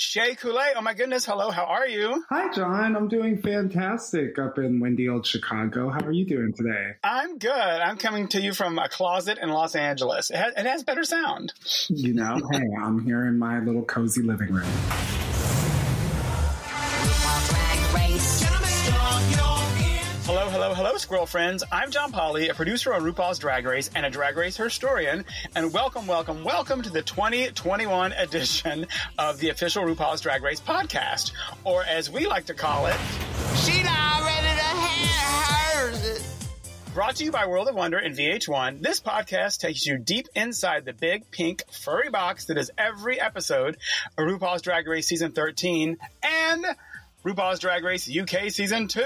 Shea Coulée. Oh my goodness. Hello. How are you? Hi, John. I'm doing fantastic up in windy old Chicago. How are you doing today? I'm good. I'm coming to you from a closet in Los Angeles. It has, it has better sound. You know, hey, I'm here in my little cozy living room. Hello, squirrel friends. I'm John Polly, a producer on RuPaul's Drag Race and a Drag Race historian. And welcome, welcome, welcome to the 2021 edition of the official RuPaul's Drag Race podcast, or as we like to call it, She not ready to have hers. Brought to you by World of Wonder and VH1, this podcast takes you deep inside the big pink furry box that is every episode of RuPaul's Drag Race Season 13 and RuPaul's Drag Race UK Season 2.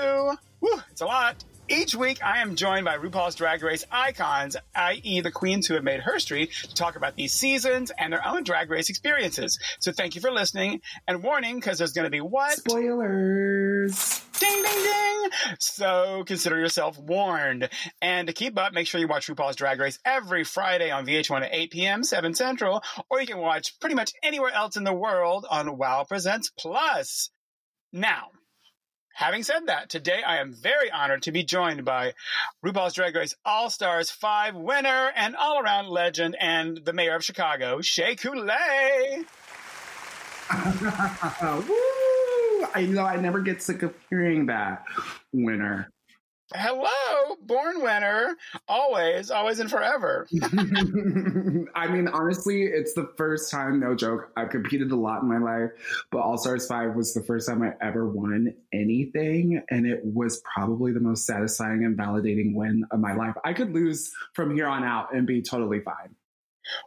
Woo, it's a lot. Each week, I am joined by RuPaul's Drag Race icons, i.e., the queens who have made history, to talk about these seasons and their own drag race experiences. So thank you for listening. And warning, because there's going to be what? Spoilers. Ding, ding, ding. So consider yourself warned. And to keep up, make sure you watch RuPaul's Drag Race every Friday on VH1 at 8 p.m., 7 Central, or you can watch pretty much anywhere else in the world on Wow Presents Plus. Now, having said that, today I am very honored to be joined by RuPaul's Drag Race All Stars 5 winner and all around legend and the mayor of Chicago, Shea Coulée. I know I never get sick of hearing that. Winner. Hello, born winner, always, always and forever. I mean, honestly, it's the first time, no joke. I've competed a lot in my life, but All Stars 5 was the first time I ever won anything. And it was probably the most satisfying and validating win of my life. I could lose from here on out and be totally fine.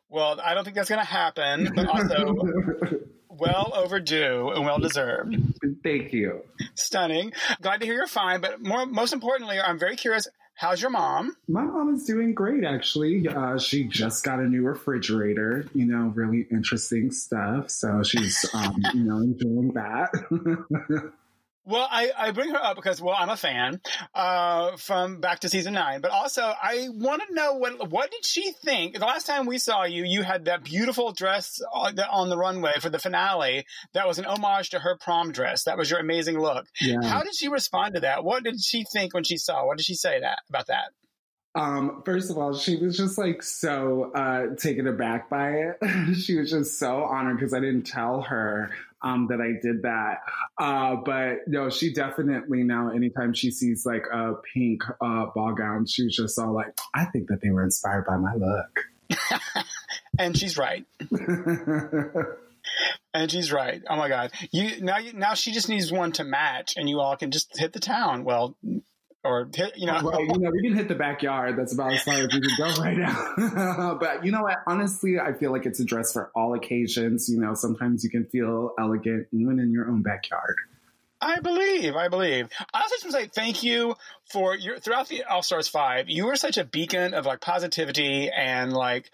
Well, I don't think that's going to happen, but also well overdue and well deserved. Thank you. Stunning. Glad to hear you're fine, but more, most importantly, I'm very curious. How's your mom? My mom is doing great, actually. Uh, she just got a new refrigerator, you know, really interesting stuff. So she's, um, you know, enjoying that. Well, I, I bring her up because, well, I'm a fan uh, from back to season nine, but also I want to know what what did she think? The last time we saw you, you had that beautiful dress on the, on the runway for the finale. That was an homage to her prom dress. That was your amazing look. Yeah. How did she respond to that? What did she think when she saw? What did she say that about that? Um, first of all, she was just like so uh, taken aback by it. she was just so honored because I didn't tell her um, that I did that. Uh, but no, she definitely now, anytime she sees like a pink uh, ball gown, she was just all like, I think that they were inspired by my look. and she's right. And she's right. Oh my God! You now, you, now she just needs one to match, and you all can just hit the town. Well, or you know, Well, you know, we can hit the backyard. That's about as far as we can go right now. but you know what? Honestly, I feel like it's a dress for all occasions. You know, sometimes you can feel elegant even in your own backyard. I believe, I believe. I also just want to say thank you for your throughout the All Stars Five. You were such a beacon of like positivity and like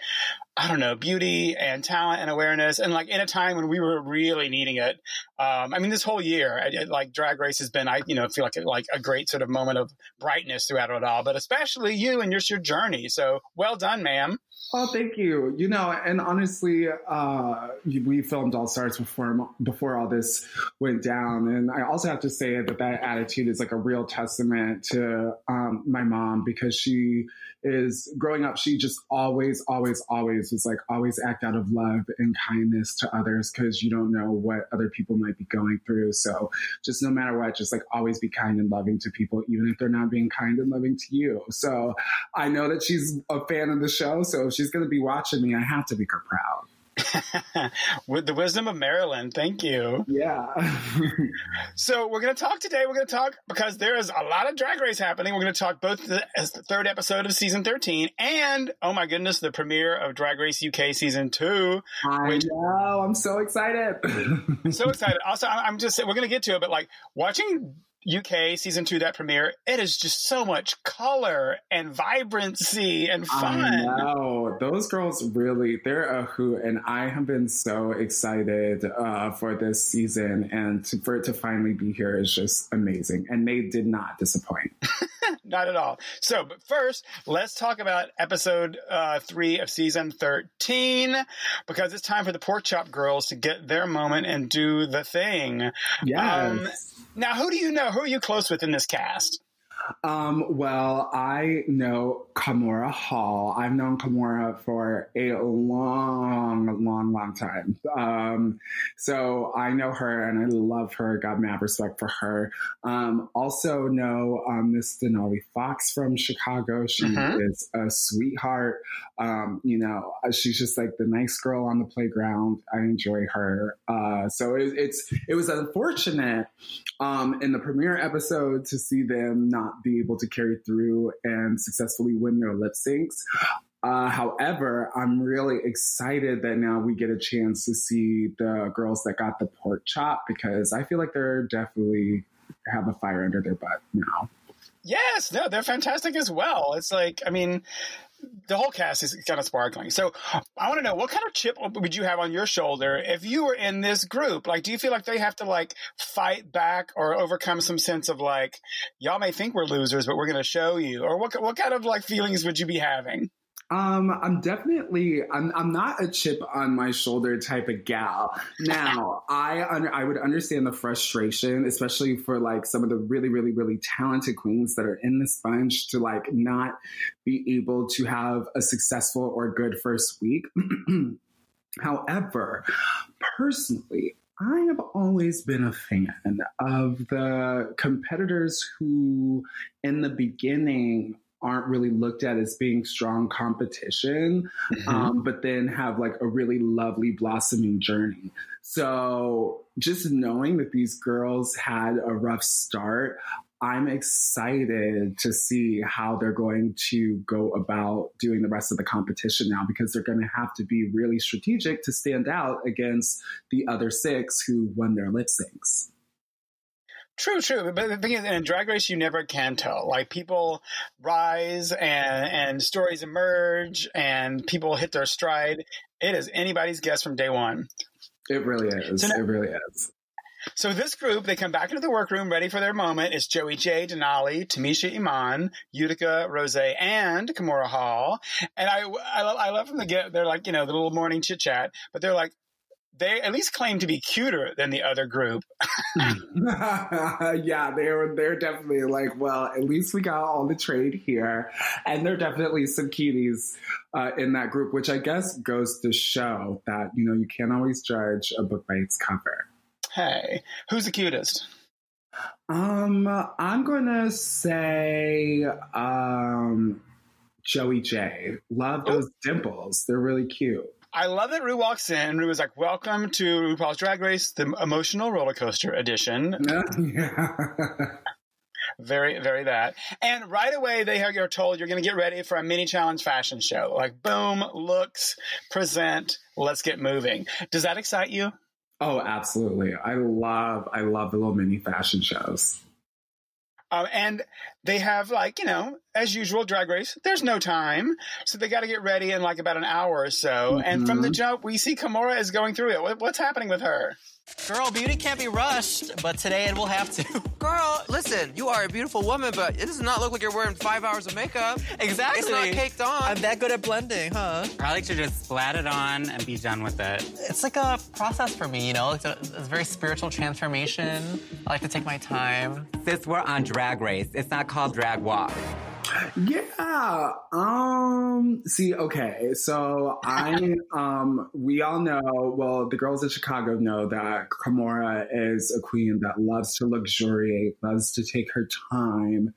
I don't know beauty and talent and awareness, and like in a time when we were really needing it. Um, I mean, this whole year, like Drag Race has been, I you know feel like like a great sort of moment of brightness throughout it all. But especially you and your your journey. So well done, ma'am. Oh, thank you. You know, and honestly, uh, we filmed All Stars before before all this went down, and I also have to say that that attitude is like a real testament to um, my mom because she is growing up. She just always, always, always was like always act out of love and kindness to others because you don't know what other people might be going through. So just no matter what, just like always be kind and loving to people, even if they're not being kind and loving to you. So I know that she's a fan of the show. So if she's going to be watching me, I have to make her proud. With the wisdom of Maryland, thank you. Yeah. So we're going to talk today. We're going to talk because there is a lot of drag race happening. We're going to talk both the, as the third episode of season 13 and, oh my goodness, the premiere of Drag Race UK season two. I Which- know. I'm so excited. I'm so excited. Also, I'm just, we're going to get to it, but like watching UK season two, that premiere, it is just so much color and vibrancy and fun. know. Those girls really, they're a hoot. And I have been so excited uh, for this season. And to, for it to finally be here is just amazing. And they did not disappoint. not at all. So, but first, let's talk about episode uh, three of season 13 because it's time for the Pork Chop Girls to get their moment and do the thing. Yes. Um, now, who do you know? Who are you close with in this cast? Um, well, I know Kahmora Hall. I've known Kahmora for a long, long, long time. Um, so I know her and I love her. Got mad respect for her. Um, also know um, Miss Denali Foxx from Chicago. She Mhm. is a sweetheart. Um, you know, she's just like the nice girl on the playground. I enjoy her. Uh, so it, it's it was unfortunate um, in the premiere episode to see them not be able to carry through and successfully win their lip syncs. Uh, however, I'm really excited that now we get a chance to see the girls that got the pork chop because I feel like they're definitely have a fire under their butt now. Yes, no, they're fantastic as well. It's like, I mean, the whole cast is kind of sparkling. So I want to know what kind of chip would you have on your shoulder if you were in this group? Like, do you feel like they have to like fight back or overcome some sense of like, y'all may think we're losers, but we're going to show you? Or what, what kind of like feelings would you be having? Um, I'm definitely I'm I'm not a chip on my shoulder type of gal. Now, I under, I would understand the frustration, especially for like some of the really really really talented queens that are in this bunch to like not be able to have a successful or good first week. However, personally, I have always been a fan of the competitors who, in the beginning, aren't really looked at as being strong competition, um, but then have like a really lovely blossoming journey. So just knowing that these girls had a rough start, I'm excited to see how they're going to go about doing the rest of the competition now because they're going to have to be really strategic to stand out against the other six who won their lip syncs. True, true. But the thing is, in Drag Race, you never can tell. Like people rise and and stories emerge, and people hit their stride. It is anybody's guess from day one. It really is. So now- it really is. So this group, they come back into the workroom ready for their moment. It's Joey Jay, Denali, Tamisha Iman, Utica, Rosé, and Kahmora Hall. And I, I, love, I love from the get, they're like, you know, the little morning chit chat, but they're like, they at least claim to be cuter than the other group. yeah, they're they're definitely like, well, at least we got all the trade here, and they're definitely some cuties uh, in that group, which I guess goes to show that you know you can't always judge a book by its cover. Hey, who's the cutest? Um, I'm gonna say um, Joey Jay. Love those dimples; they're really cute. I love that Rue walks in and Rue is like, welcome to RuPaul's Drag Race, the emotional roller coaster edition. yeah. Very, very that. And right away, they are told you're going to get ready for a mini challenge fashion show. Like, boom, looks, present, let's get moving. Does that excite you? Oh, absolutely. I love I love the little mini fashion shows. Um, and they have like you know, as usual, Drag Race. There's no time, so they got to get ready in like about an hour or so. And from the Mhm. jump, we see Kahmora is going through it. What's happening with her? Girl, beauty can't be rushed, but today it will have to. Girl, listen, you are a beautiful woman, but it does not look like you're wearing five hours of makeup. exactly. It's not caked on. I'm that good at blending, huh? I like to just splat it on and be done with it. It's like a process for me, you know? It's a, it's a very spiritual transformation. I like to take my time. Sis, we're on Drag Race. It's not called Drag Walk. Yeah. Um see, okay. So I um we all know, well, the girls in Chicago know that Kahmora is a queen that loves to luxuriate, loves to take her time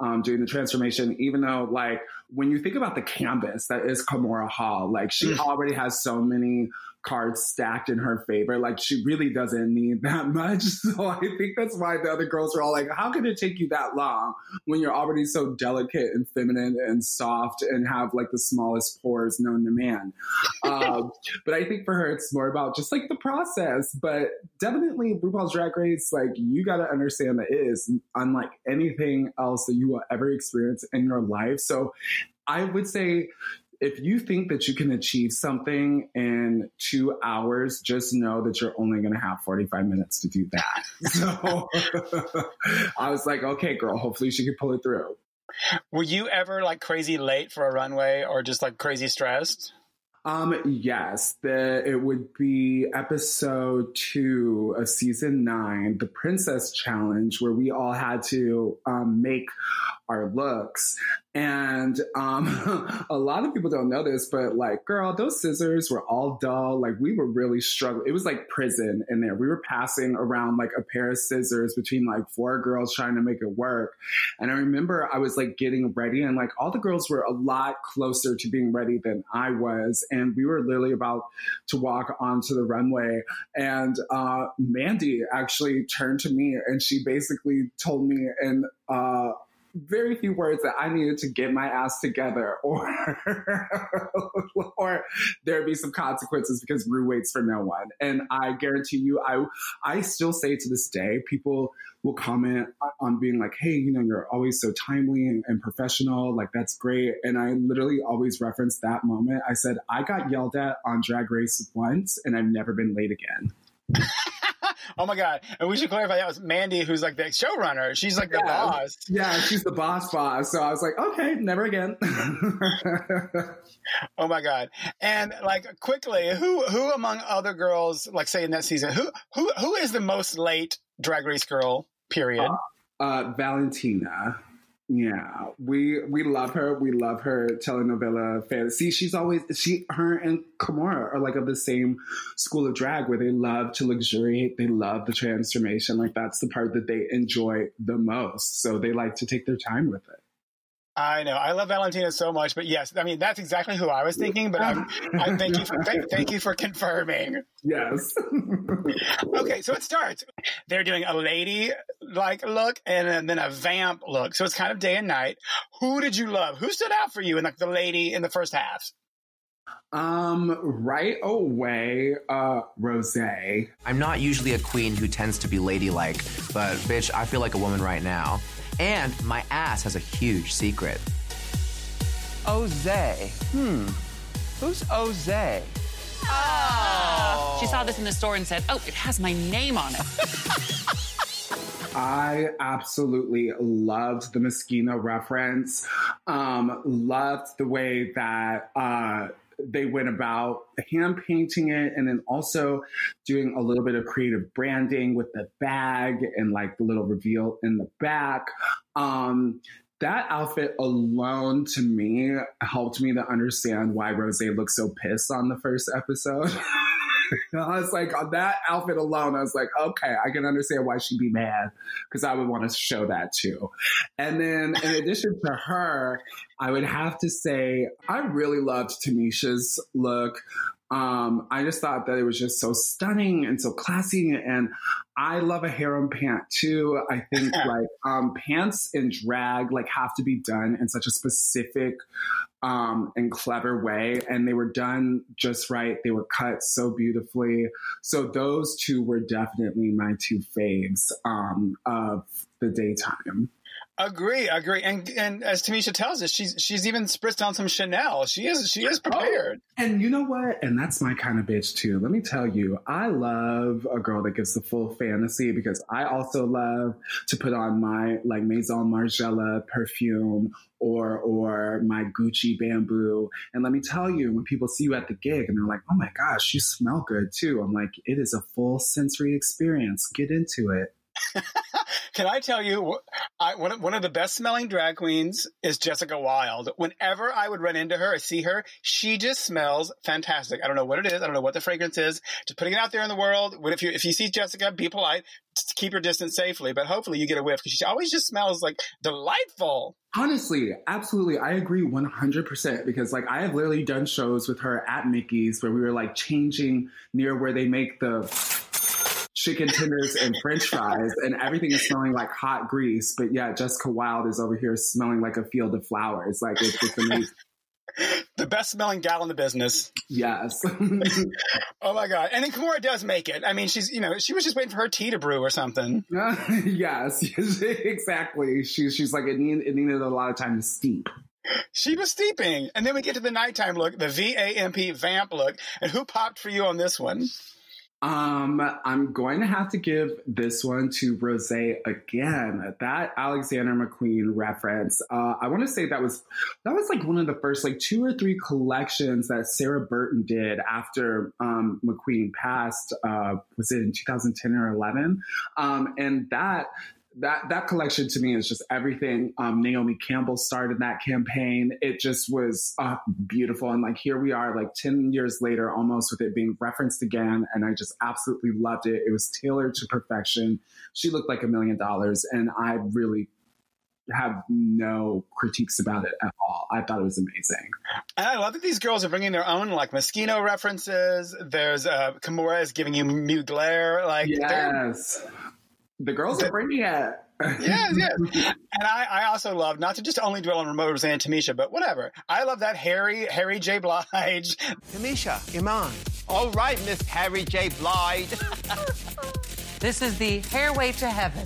um doing the transformation, even though like when you think about the canvas that is Kahmora Hall, like she already has so many cards stacked in her favor. Like she really doesn't need that much. So I think that's why the other girls are all like, how could it take you that long when you're already so delicate and feminine and soft and have like the smallest pores known to man? um, but I think for her, it's more about just like the process. But definitely RuPaul's Drag Race, like you got to understand that it is unlike anything else that you will ever experience in your life. So I would say if you think that you can achieve something in two hours, just know that you're only going to have 45 minutes to do that. So I was like, okay, girl, hopefully she can pull it through. Were you ever like crazy late for a runway or just like crazy stressed? Um, yes, the it would be episode two of season nine, the Princess Challenge, where we all had to um, make our looks. And um, a lot of people don't know this, but like, girl, those scissors were all dull. Like, we were really struggling. It was like prison in there. We were passing around like a pair of scissors between like four girls trying to make it work. And I remember I was like getting ready, and like all the girls were a lot closer to being ready than I was. And we were literally about to walk onto the runway. And uh, Mandy actually turned to me and she basically told me, and uh, very few words that I needed to get my ass together or or there'd be some consequences because Rue waits for no one. And I guarantee you I I still say to this day, people will comment on being like, hey, you know, you're always so timely and, and professional, like that's great. And I literally always reference that moment. I said, I got yelled at on drag race once and I've never been late again. Oh my god! And we should clarify that was Mandy, who's like the showrunner. She's like the Yeah. boss. Yeah, she's the boss boss. So I was like, okay, never again. Oh my god! And like quickly, who who among other girls, like say in that season, who who who is the most late drag race girl? Period. uh, Valentina. Yeah, we we love her. We love her telenovela fantasy. She's always she her and Kahmora are like of the same school of drag where they love to luxuriate. They love the transformation. Like that's the part that they enjoy the most. So they like to take their time with it. I know. I love Valentina so much, but yes, I mean that's exactly who I was thinking. But I'm, I thank you for thank, thank you for confirming. Yes. Okay, so it starts. They're doing a lady like look and then a vamp look. So it's kind of day and night. Who did you love? Who stood out for you in like the lady in the first half? um, right away, uh, Rosé. I'm not usually a queen who tends to be ladylike, but bitch, I feel like a woman right now. And my ass has a huge secret. Ozay. Hmm. Who's Ozay? She saw this in the store and said, "Oh, it has my name on it." I absolutely loved the Moschino reference. Um, loved the way that uh, they went about hand painting it and then also doing a little bit of creative branding with the bag and like the little reveal in the back. Um, that outfit alone to me helped me to understand why Rosé looked so pissed on the first episode. I was like, on that outfit alone, I was like, okay, I can understand why she'd be mad because I would want to show that too. And then, in addition to her, I would have to say, I really loved Tamisha's look. Um, I just thought that it was just so stunning and so classy. And I love a harem pant too. I think like um, pants in drag like have to be done in such a specific um, and clever way, and they were done just right. They were cut so beautifully. So those two were definitely my two faves um, of the daytime. Agree, agree. And and as Tamisha tells us, she's she's even spritzed on some Chanel. She is she is oh. prepared. And you know what? And that's my kind of bitch too. Let me tell you, I love a girl that gives the full fantasy because I also love to put on my like Maison Margiela perfume or or my Gucci bamboo. And let me tell you, when people see you at the gig and they're like, "Oh my gosh, you smell good too," I'm like, "It is a full sensory experience. Get into it." Can I tell you, I, one, of, one of the best smelling drag queens is Jessica Wilde. Whenever I would run into her or see her, she just smells fantastic. I don't know what it is. I don't know what the fragrance is. Just putting it out there in the world. If you if you see Jessica, be polite, just keep your distance safely. But hopefully you get a whiff because she always just smells like delightful. Honestly, absolutely. I agree 100% because like I have literally done shows with her at Mickey's where we were like changing near where they make the chicken tenders and french fries and everything is smelling like hot grease. But yeah, Jessica Wilde is over here smelling like a field of flowers. Like it's just amazing. The best smelling gal in the business. Yes. Oh my god! And then Kahmora does make it. I mean, she's you know she was just waiting for her tea to brew or something. yes, exactly. She's she's like it needed, it needed a lot of time to steep. She was steeping, and then we get to the nighttime look, the V A M P vamp look. And who popped for you on this one? Um, I'm going to have to give this one to Rosé again. That Alexander McQueen reference. Uh, I want to say that was that was like one of the first like two or three collections that Sarah Burton did after um, McQueen passed. Uh, was it in 2010 or 11? Um, and that that that collection to me is just everything. Um, Naomi Campbell started that campaign. It just was uh, beautiful, and like here we are, like ten years later, almost with it being referenced again, and I just absolutely loved it. It was tailored to perfection. She looked like a million dollars, and I really have no critiques about it at all. I thought it was amazing. And I love that these girls are bringing their own like Moschino references. There's uh, Kahmora is giving you Mugler. Like, they're- Yes, the girls are bringing it. yes, yes. And I, I also love not to just only dwell on Rosé and Tamisha, but whatever. I love that Harry, Harry J. Blige. Tamisha, Iman. All right, Miss Harry J. Blige. This is the hairway to heaven.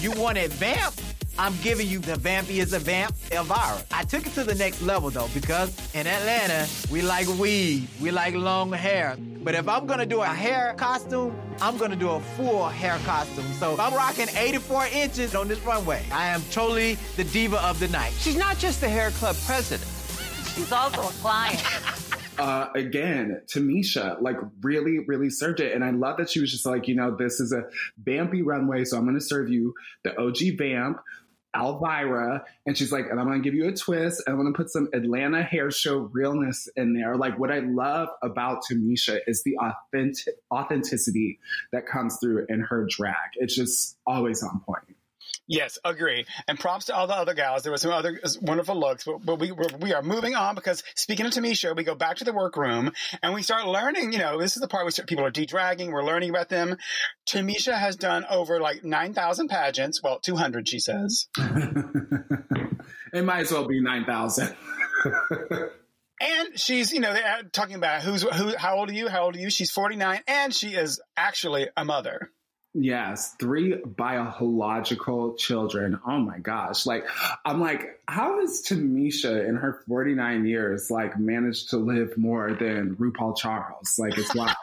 you wanted vamp? I'm giving you the vampiest of vamp, Elvira. I took it to the next level though, because in Atlanta, we like weave, we like long hair. But if I'm gonna do a hair costume, I'm gonna do a full hair costume. So I'm rocking 84 inches on this runway, I am totally the diva of the night. She's not just the hair club president. She's also a client. uh, again, Tamisha, like really, really served it. And I love that she was just like, you know, this is a vampy runway, so I'm going to serve you the OG vamp, Elvira. And she's like, and I'm going to give you a twist, and I'm going to put some Atlanta hair show realness in there. Like, what I love about Tamisha is the authentic authenticity that comes through in her drag. It's just always on point. Yes, agree. And props to all the other gals. There were some other wonderful looks, but, but we we're, we are moving on because speaking of Tamisha, we go back to the workroom and we start learning. You know, this is the part where start, people are de-dragging. We're learning about them. Tamisha has done over like nine thousand pageants. Well, two hundred, she says. it might as well be nine thousand. And she's, you know, they're talking about who's who. How old are you? How old are you? She's forty nine, and she is actually a mother. Yes, three biological children. Oh my gosh. Like, I'm like, how has Tamisha in her 49 years, like, managed to live more than RuPaul Charles? Like, it's wild.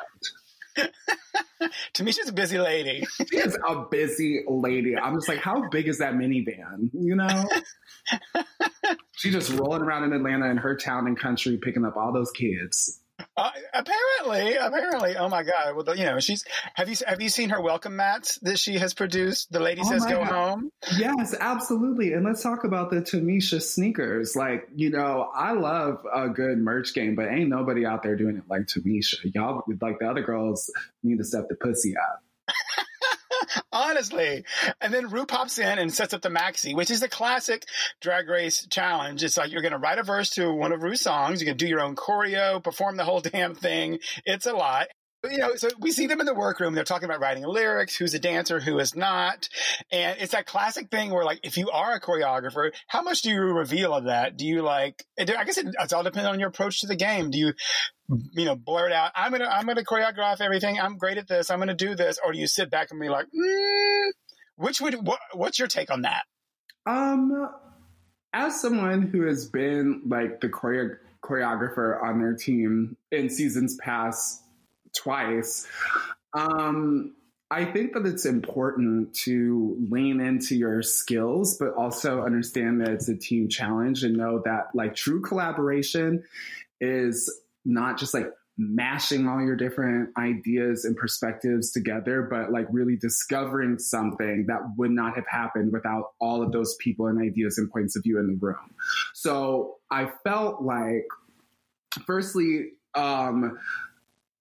Tamisha's a busy lady. she is a busy lady. I'm just like, how big is that minivan? You know? she just rolling around in Atlanta in her town and country picking up all those kids. Uh, apparently, apparently. Oh my God! Well, you know, she's. Have you have you seen her welcome mats that she has produced? The lady Oh says, "Go God. home." Yes, absolutely. And let's talk about the Tamisha sneakers. Like, you know, I love a good merch game, but ain't nobody out there doing it like Tamisha. Y'all, like the other girls, need to step the pussy up. Honestly, and then Ru pops in and sets up the maxi, which is the classic drag race challenge. It's like you're going to write a verse to one of Ru's songs. You can do your own choreo, perform the whole damn thing. It's a lot. You know, so we see them in the workroom. They're talking about writing lyrics, who's a dancer, who is not. And it's that classic thing where, like, if you are a choreographer, how much do you reveal of that? Do you like, I guess it, it's all dependent on your approach to the game. Do you, you know, blurt out, I'm to, I'm to choreograph everything. I'm great at this. I'm to do this. Or do you sit back and be like, mm, which would, what, what's your take on that? Um, as someone who has been like the choreo- choreographer on their team in seasons past twice, um, I think that it's important to lean into your skills, but also understand that it's a team challenge and know that like true collaboration is not just like mashing all your different ideas and perspectives together, but like really discovering something that would not have happened without all of those people and ideas and points of view in the room. So I felt like, firstly, um,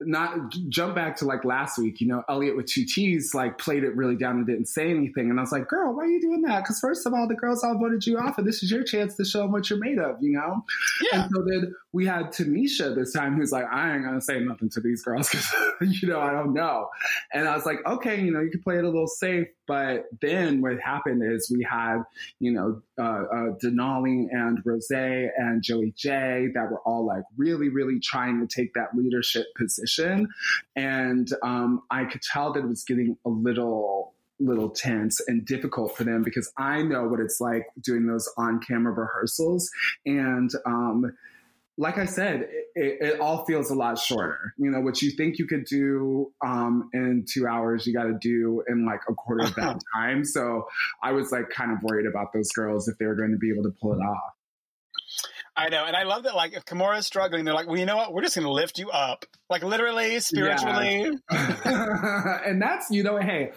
not jump back to like last week, you know, Elliott with two T's like played it really down and didn't say anything. And I was like, girl, why are you doing that? Because first of all, the girls all voted you off, and this is your chance to show them what you're made of, you know? Yeah. And so then we had Tamisha this time who's like, I ain't gonna say nothing to these girls because you know I don't know. And I was like, okay, you know, you can play it a little safe. But then what happened is we had, you know, uh, uh, Denali and Rosé and Joey Jay that were all like really, really trying to take that leadership position. And um, I could tell that it was getting a little little tense and difficult for them because I know what it's like doing those on camera rehearsals and um like I said, it, it, it, all feels a lot shorter. You know, what you think you could do um, in two hours, you got to do in like a quarter of that time. So I was like kind of worried about those girls if they were going to be able to pull it off. I know, and I love that. Like, if Kahmora's struggling, they're like, "Well, you know what? We're just going to lift you up, like literally, spiritually." Yeah. and that's, you know, hey,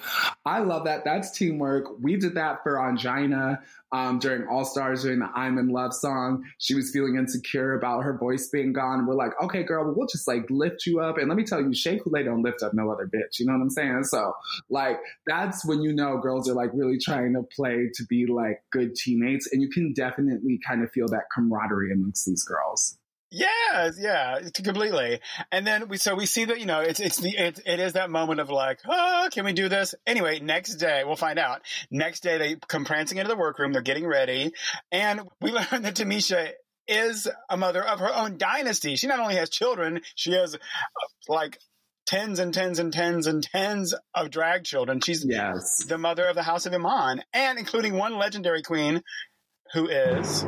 I love that. That's teamwork. We did that for Ongina um, during All Stars during the I'm in Love song. She was feeling insecure about her voice being gone. We're like, okay, girl, we'll just like lift you up. And let me tell you, Shea Coulée don't lift up no other bitch. You know what I'm saying? So, like, that's when you know girls are like really trying to play to be like good teammates. And you can definitely kind of feel that camaraderie amongst these girls. Yes, yeah, completely. And then we so we see that you know it's it's the it, it is that moment of like, oh, can we do this? Anyway, next day we'll find out. Next day they come prancing into the workroom. They're getting ready, and we learn that Tamisha is a mother of her own dynasty. She not only has children, she has uh, like tens and tens and tens and tens of drag children. She's yes. the mother of the House of Iman, and including one legendary queen who is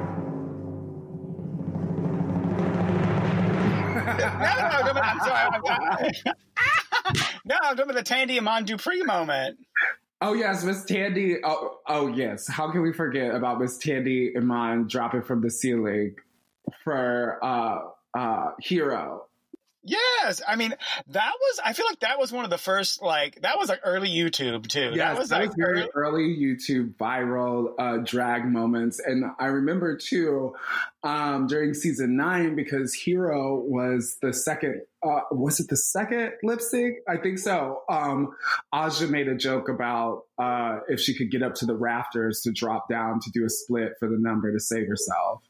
no, no, I'm sorry. I'm no, I'm talking about the Tandy Iman Dupree moment. Oh yes, Miss Tandy. Oh, oh yes. How can we forget about Miss Tandy Iman dropping from the ceiling for uh uh Hero? Yes, I mean that was. I feel like that was one of the first. Like that was like early YouTube too. Yes, that was that like was very early YouTube viral uh, drag moments, and I remember too um, during season nine because Hero was the second. Uh, was it the second lip sync? I think so. Um, Aja made a joke about uh, if she could get up to the rafters to drop down to do a split for the number to save herself.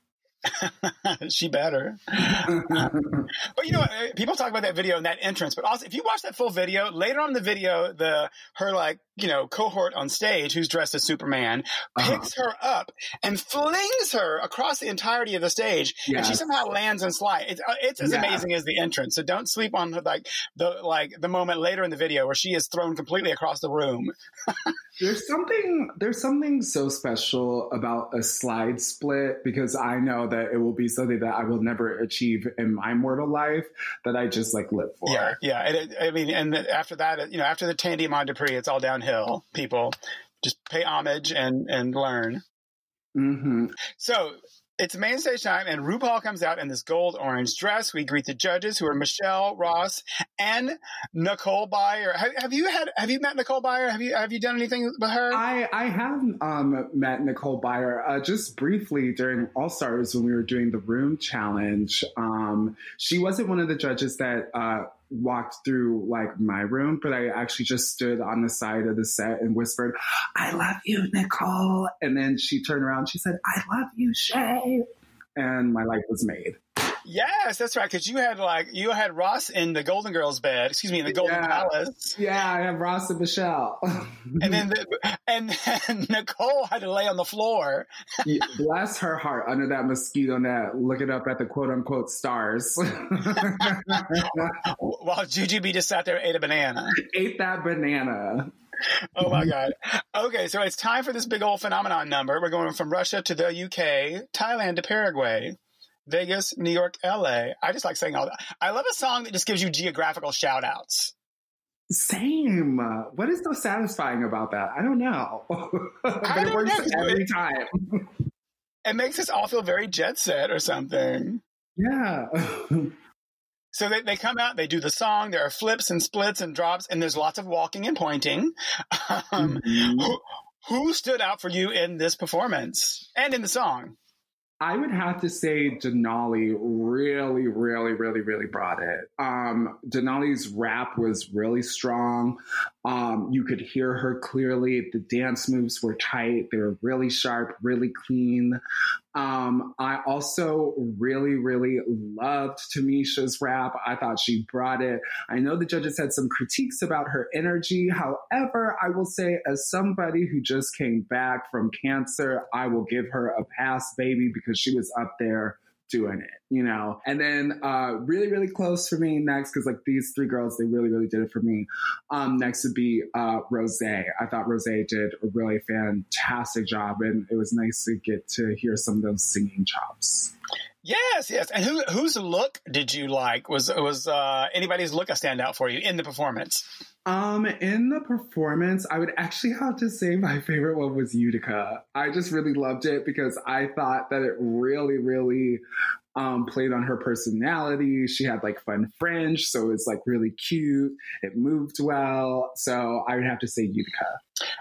she better. but you know, people talk about that video and that entrance, but also if you watch that full video, later on in the video, the her like you know cohort on stage who's dressed as Superman picks uh-huh. her up and flings her across the entirety of the stage, yes. and she somehow lands and slides. It's, uh, it's as yeah. amazing as the entrance. So don't sleep on like the like the moment later in the video where she is thrown completely across the room. there's something there's something so special about a slide split because I know that it will be something that I will never achieve in my mortal life that I just like live for. Yeah, yeah. It, I mean, and after that, you know, after the Tandy Iman Dupree, it's all downhill. People just pay homage and and learn. Mm-hmm. So it's main stage time, and RuPaul comes out in this gold orange dress. We greet the judges, who are Michelle Ross and Nicole Byer. Have, have, you had Have you met Nicole Byer? Have you Have you done anything with her? I I have um, met Nicole Byer uh, just briefly during All Stars when we were doing the Room Challenge. Um, she wasn't one of the judges that. Uh, walked through like my room, but I actually just stood on the side of the set and whispered, I love you, Nicole. And then she turned around, she said, I love you, Shea. And my life was made. Yes, that's right. Because you had like you had Ross in the Golden Girls bed. Excuse me, in the Golden yeah. Palace. Yeah, I have Ross and Michelle. and then the, and then Nicole had to lay on the floor. bless her heart under that mosquito net, looking up at the quote unquote stars. While Jujubee just sat there and ate a banana. Ate that banana. oh my god. Okay, so it's time for this big old phenomenon number. We're going from Russia to the UK, Thailand to Paraguay. Vegas, New York, LA. I just like saying all that. I love a song that just gives you geographical shout outs. Same. What is so satisfying about that? I don't know. but I it works know, every time. it makes us all feel very jet set or something. Yeah. so they, they come out, they do the song, there are flips and splits and drops, and there's lots of walking and pointing. Um, mm-hmm. who, who stood out for you in this performance and in the song? I would have to say Denali really, really, really, really brought it. Um, Denali's rap was really strong. Um, you could hear her clearly. The dance moves were tight. They were really sharp, really clean. Um, I also really, really loved Tamisha's rap. I thought she brought it. I know the judges had some critiques about her energy. However, I will say, as somebody who just came back from cancer, I will give her a pass, baby, because she was up there doing it, you know? And then uh, really, really close for me next, because like these three girls, they really, really did it for me. Um, next would be uh, Rosé. I thought Rosé did a really fantastic job, and it was nice to get to hear some of those singing chops. Yes, yes. And who whose look did you like? Was was uh, anybody's look a standout for you in the performance? Um, in the performance, I would actually have to say my favorite one was Utica. I just really loved it because I thought that it really, really um, played on her personality. She had like fun fringe, so it's like really cute. It moved well, so I would have to say Utica.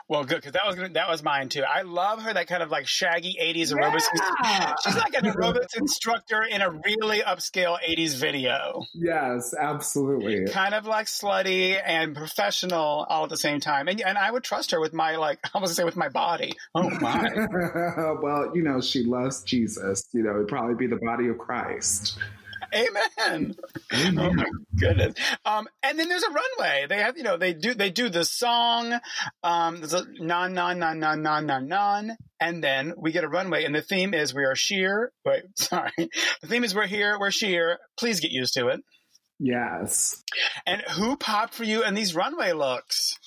Well, good because that was that was mine too. I love her that kind of like shaggy '80s aerobics. Yeah. She's like an aerobics instructor in a really upscale '80s video. Yes, absolutely. Kind of like slutty and professional all at the same time, and and I would trust her with my like I was gonna say with my body. Oh my! well, you know, she loves Jesus. You know, it'd probably be the body of Christ. Amen. Oh my goodness. Um, and then there's a runway. They have, you know, they do they do the song. Um, there's a non non non non non non non, and then we get a runway, and the theme is we are sheer. Wait, sorry. The theme is we're here, we're sheer. Please get used to it. Yes. And who popped for you in these runway looks?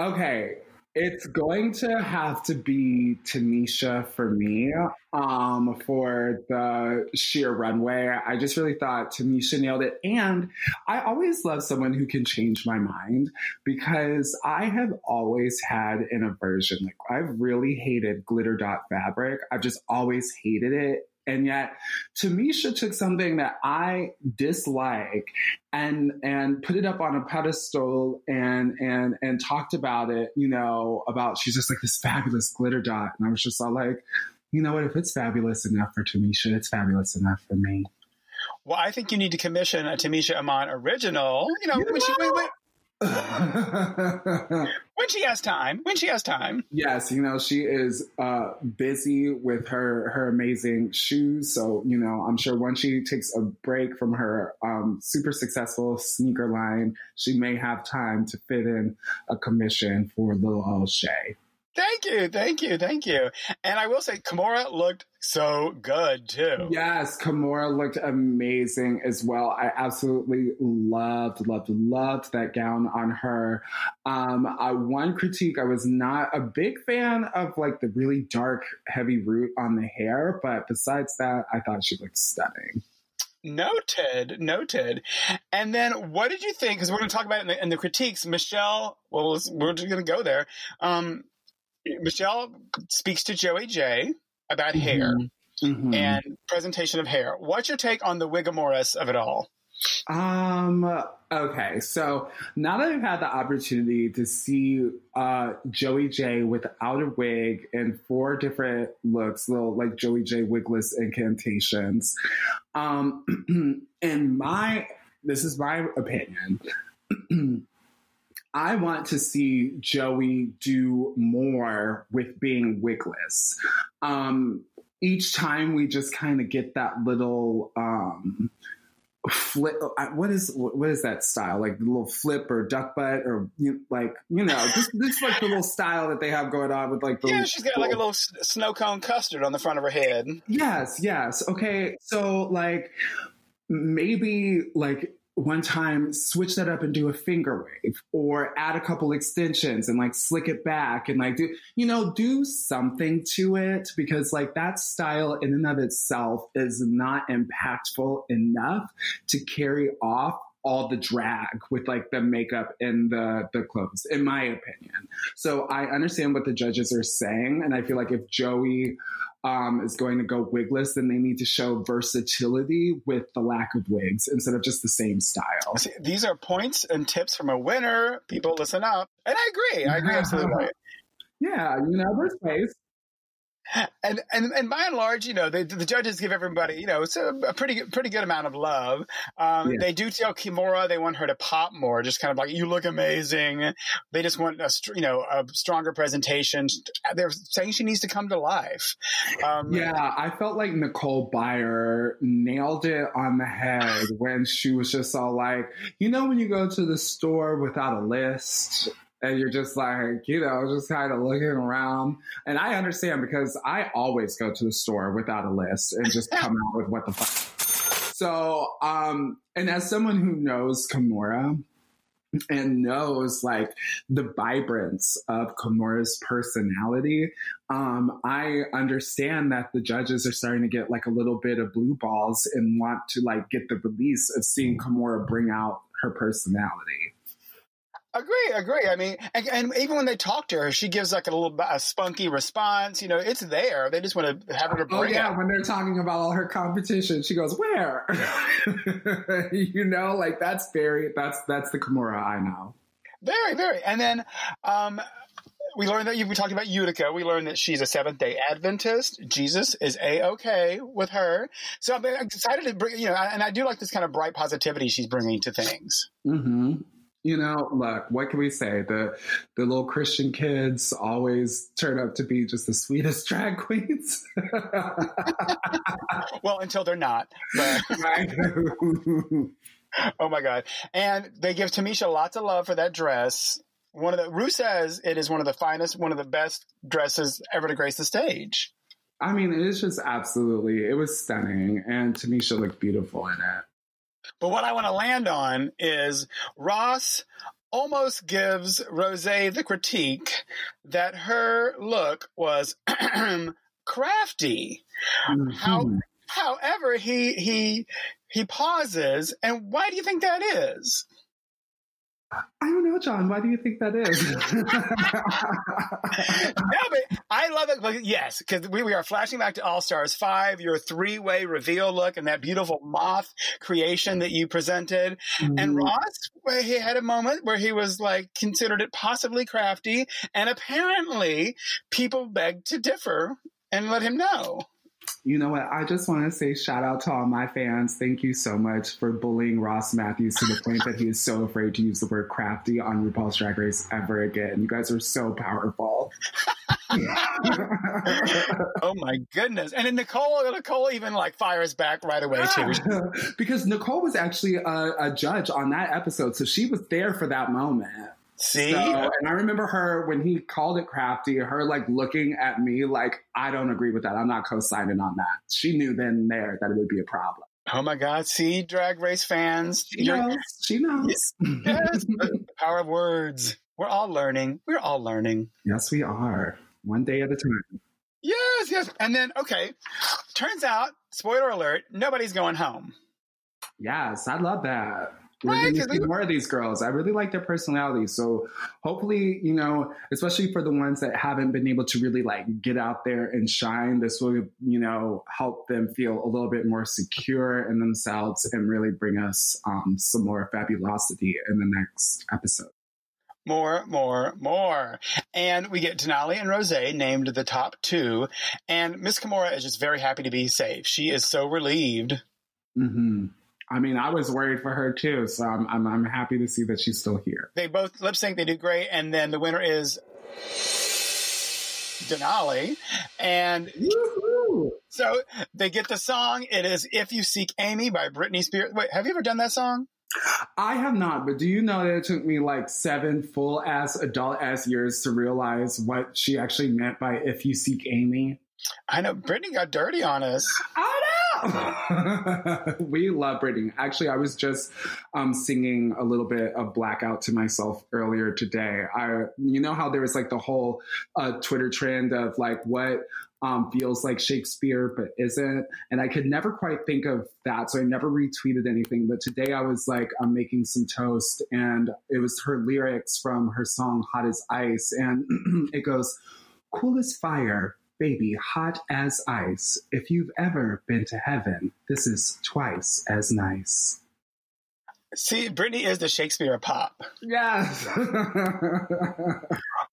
Okay, it's going to have to be Tamisha for me um, for the sheer runway. I just really thought Tamisha nailed it. And I always love someone who can change my mind because I have always had an aversion. Like, I've really hated glitter dot fabric, I've just always hated it. And yet, Tamisha took something that I dislike and and put it up on a pedestal and and and talked about it. You know, about she's just like this fabulous glitter dot, and I was just all like, you know what? If it's fabulous enough for Tamisha, it's fabulous enough for me. Well, I think you need to commission a Tamisha Iman original. You know, when she when, when, when she has time. When she has time. Yes, you know she is uh, busy with her her amazing shoes. So you know, I'm sure once she takes a break from her um, super successful sneaker line, she may have time to fit in a commission for little old Shea. Thank you, thank you, thank you. And I will say, Kahmora looked so good too. Yes, Kahmora looked amazing as well. I absolutely loved, loved, loved that gown on her. Um, I, one critique, I was not a big fan of like the really dark, heavy root on the hair, but besides that, I thought she looked stunning. Noted, noted. And then, what did you think? Because we're going to talk about it in the, in the critiques. Michelle, well, we're just going to go there. Um, Michelle speaks to Joey Jay about hair Mhm. and presentation of hair. What's your take on the Wigamoris of it all? Um. Okay. So now that I've had the opportunity to see uh, Joey Jay without a wig and four different looks, little like Joey Jay wigless incantations, um, in my this is my opinion. I want to see Joey do more with being wigless. Um, each time we just kind of get that little um, flip. What is what is that style? Like the little flip or duck butt or you, like you know, just this like the little style that they have going on with like the Yeah, she's got like a little snow cone custard on the front of her head. Yes, yes. Okay, so like maybe like one time switch that up and do a finger wave or add a couple extensions and like slick it back and like do you know do something to it because like that style in and of itself is not impactful enough to carry off all the drag with like the makeup and the the clothes in my opinion. So i understand what the judges are saying and i feel like if joey um, is going to go wigless, then they need to show versatility with the lack of wigs instead of just the same style. See, these are points and tips from a winner. People listen up. And I agree. I agree absolutely. Yeah, you know, there's ways. And, and and by and large, you know, they, the judges give everybody, you know, it's a, a pretty good- pretty good amount of love. Um, Yeah. They do tell Kahmora they want her to pop more, just kind of like you look amazing. They just want a you know a stronger presentation. They're saying she needs to come to life. Um, Yeah, I felt like Nicole Byer nailed it on the head when she was just all like, you know, when you go to the store without a list and you're just like, you know, just kind of looking around. And I understand because I always go to the store without a list and just come out with what the fuck. So, um, and as someone who knows Kahmora, and knows like the vibrance of Kahmora's personality, um, I understand that the judges are starting to get like a little bit of blue balls and want to like get the release of seeing Kimura bring out her personality. Agree, agree. I mean, and, and, even when they talk to her, she gives like a little a spunky response. You know, it's there. They just want to have her to bring oh, yeah, it. when they're talking about all her competition, she goes, "Where?" you know, like that's very that's that's the Kahmora I know. Very, very. And then um, we learned that you've we talked about Utica. We learned that she's a Seventh Day Adventist. Jesus is a okay with her. So I'm excited to bring, you know, and I do like this kind of bright positivity she's bringing to things. Mm-hmm you know, look, what can we say? The the little Christian kids always turn up to be just the sweetest drag queens. well, until they're not. But... oh my god! And they give Tamisha lots of love for that dress. One of the Ru says it is one of the finest, one of the best dresses ever to grace the stage. I mean, it is just absolutely. It was stunning, and Tamisha looked beautiful in it. But what I want to land on is Ross almost gives Rosé the critique that her look was crafty. Mm-hmm. How, however, he he he pauses, and why do you think that is? I don't know, John. Why do you think that is? no, but I love it. But yes, because we, we are flashing back to All Stars 5, your three way reveal look and that beautiful moth creation that you presented. Mm-hmm. And Ross, where he had a moment where he was like, considered it possibly crafty. And apparently, people begged to differ and let him know. You know what? I just want to say shout out to all my fans. Thank you so much for bullying Ross Mathews to the point that he is so afraid to use the word crafty on RuPaul's Drag Race ever again. You guys are so powerful. oh my goodness! And then Nicole, Nicole even like fires back right away too, because Nicole was actually a, a judge on that episode, so she was there for that moment. See? So, and I remember her when he called it crafty, her like looking at me like, I don't agree with that. I'm not co signing on that. She knew then and there that it would be a problem. Oh my God. See, drag race fans. She knows. She knows. Yes. the power of words. We're all learning. We're all learning. Yes, we are. One day at a time. Yes, yes. And then, okay. Turns out, spoiler alert, nobody's going home. Yes, I love that. We're right, going to see more of these girls. I really like their personalities. So hopefully, you know, especially for the ones that haven't been able to really like get out there and shine, this will, you know, help them feel a little bit more secure in themselves and really bring us um, some more fabulosity in the next episode. More, more, more. And we get Denali and Rosé named the top two. And Miss Kahmora is just very happy to be safe. She is so relieved. Mm-hmm. I mean, I was worried for her too, so I'm, I'm, I'm happy to see that she's still here. They both lip sync, they do great, and then the winner is Denali, and Woo-hoo! so they get the song. It is "If You Seek Amy" by Britney Spears. Wait, have you ever done that song? I have not, but do you know that it took me like seven full ass adult ass years to realize what she actually meant by "If You Seek Amy"? I know Britney got dirty on us. I we love Britney. Actually, I was just um, singing a little bit of Blackout to myself earlier today. I, you know how there was like the whole uh, Twitter trend of like what um, feels like Shakespeare but isn't. And I could never quite think of that. So I never retweeted anything. But today I was like, I'm making some toast and it was her lyrics from her song Hot as Ice. And it goes, Cool as fire, baby, hot as ice. If you've ever been to heaven, this is twice as nice. See, Britney is the Shakespeare pop. Yes.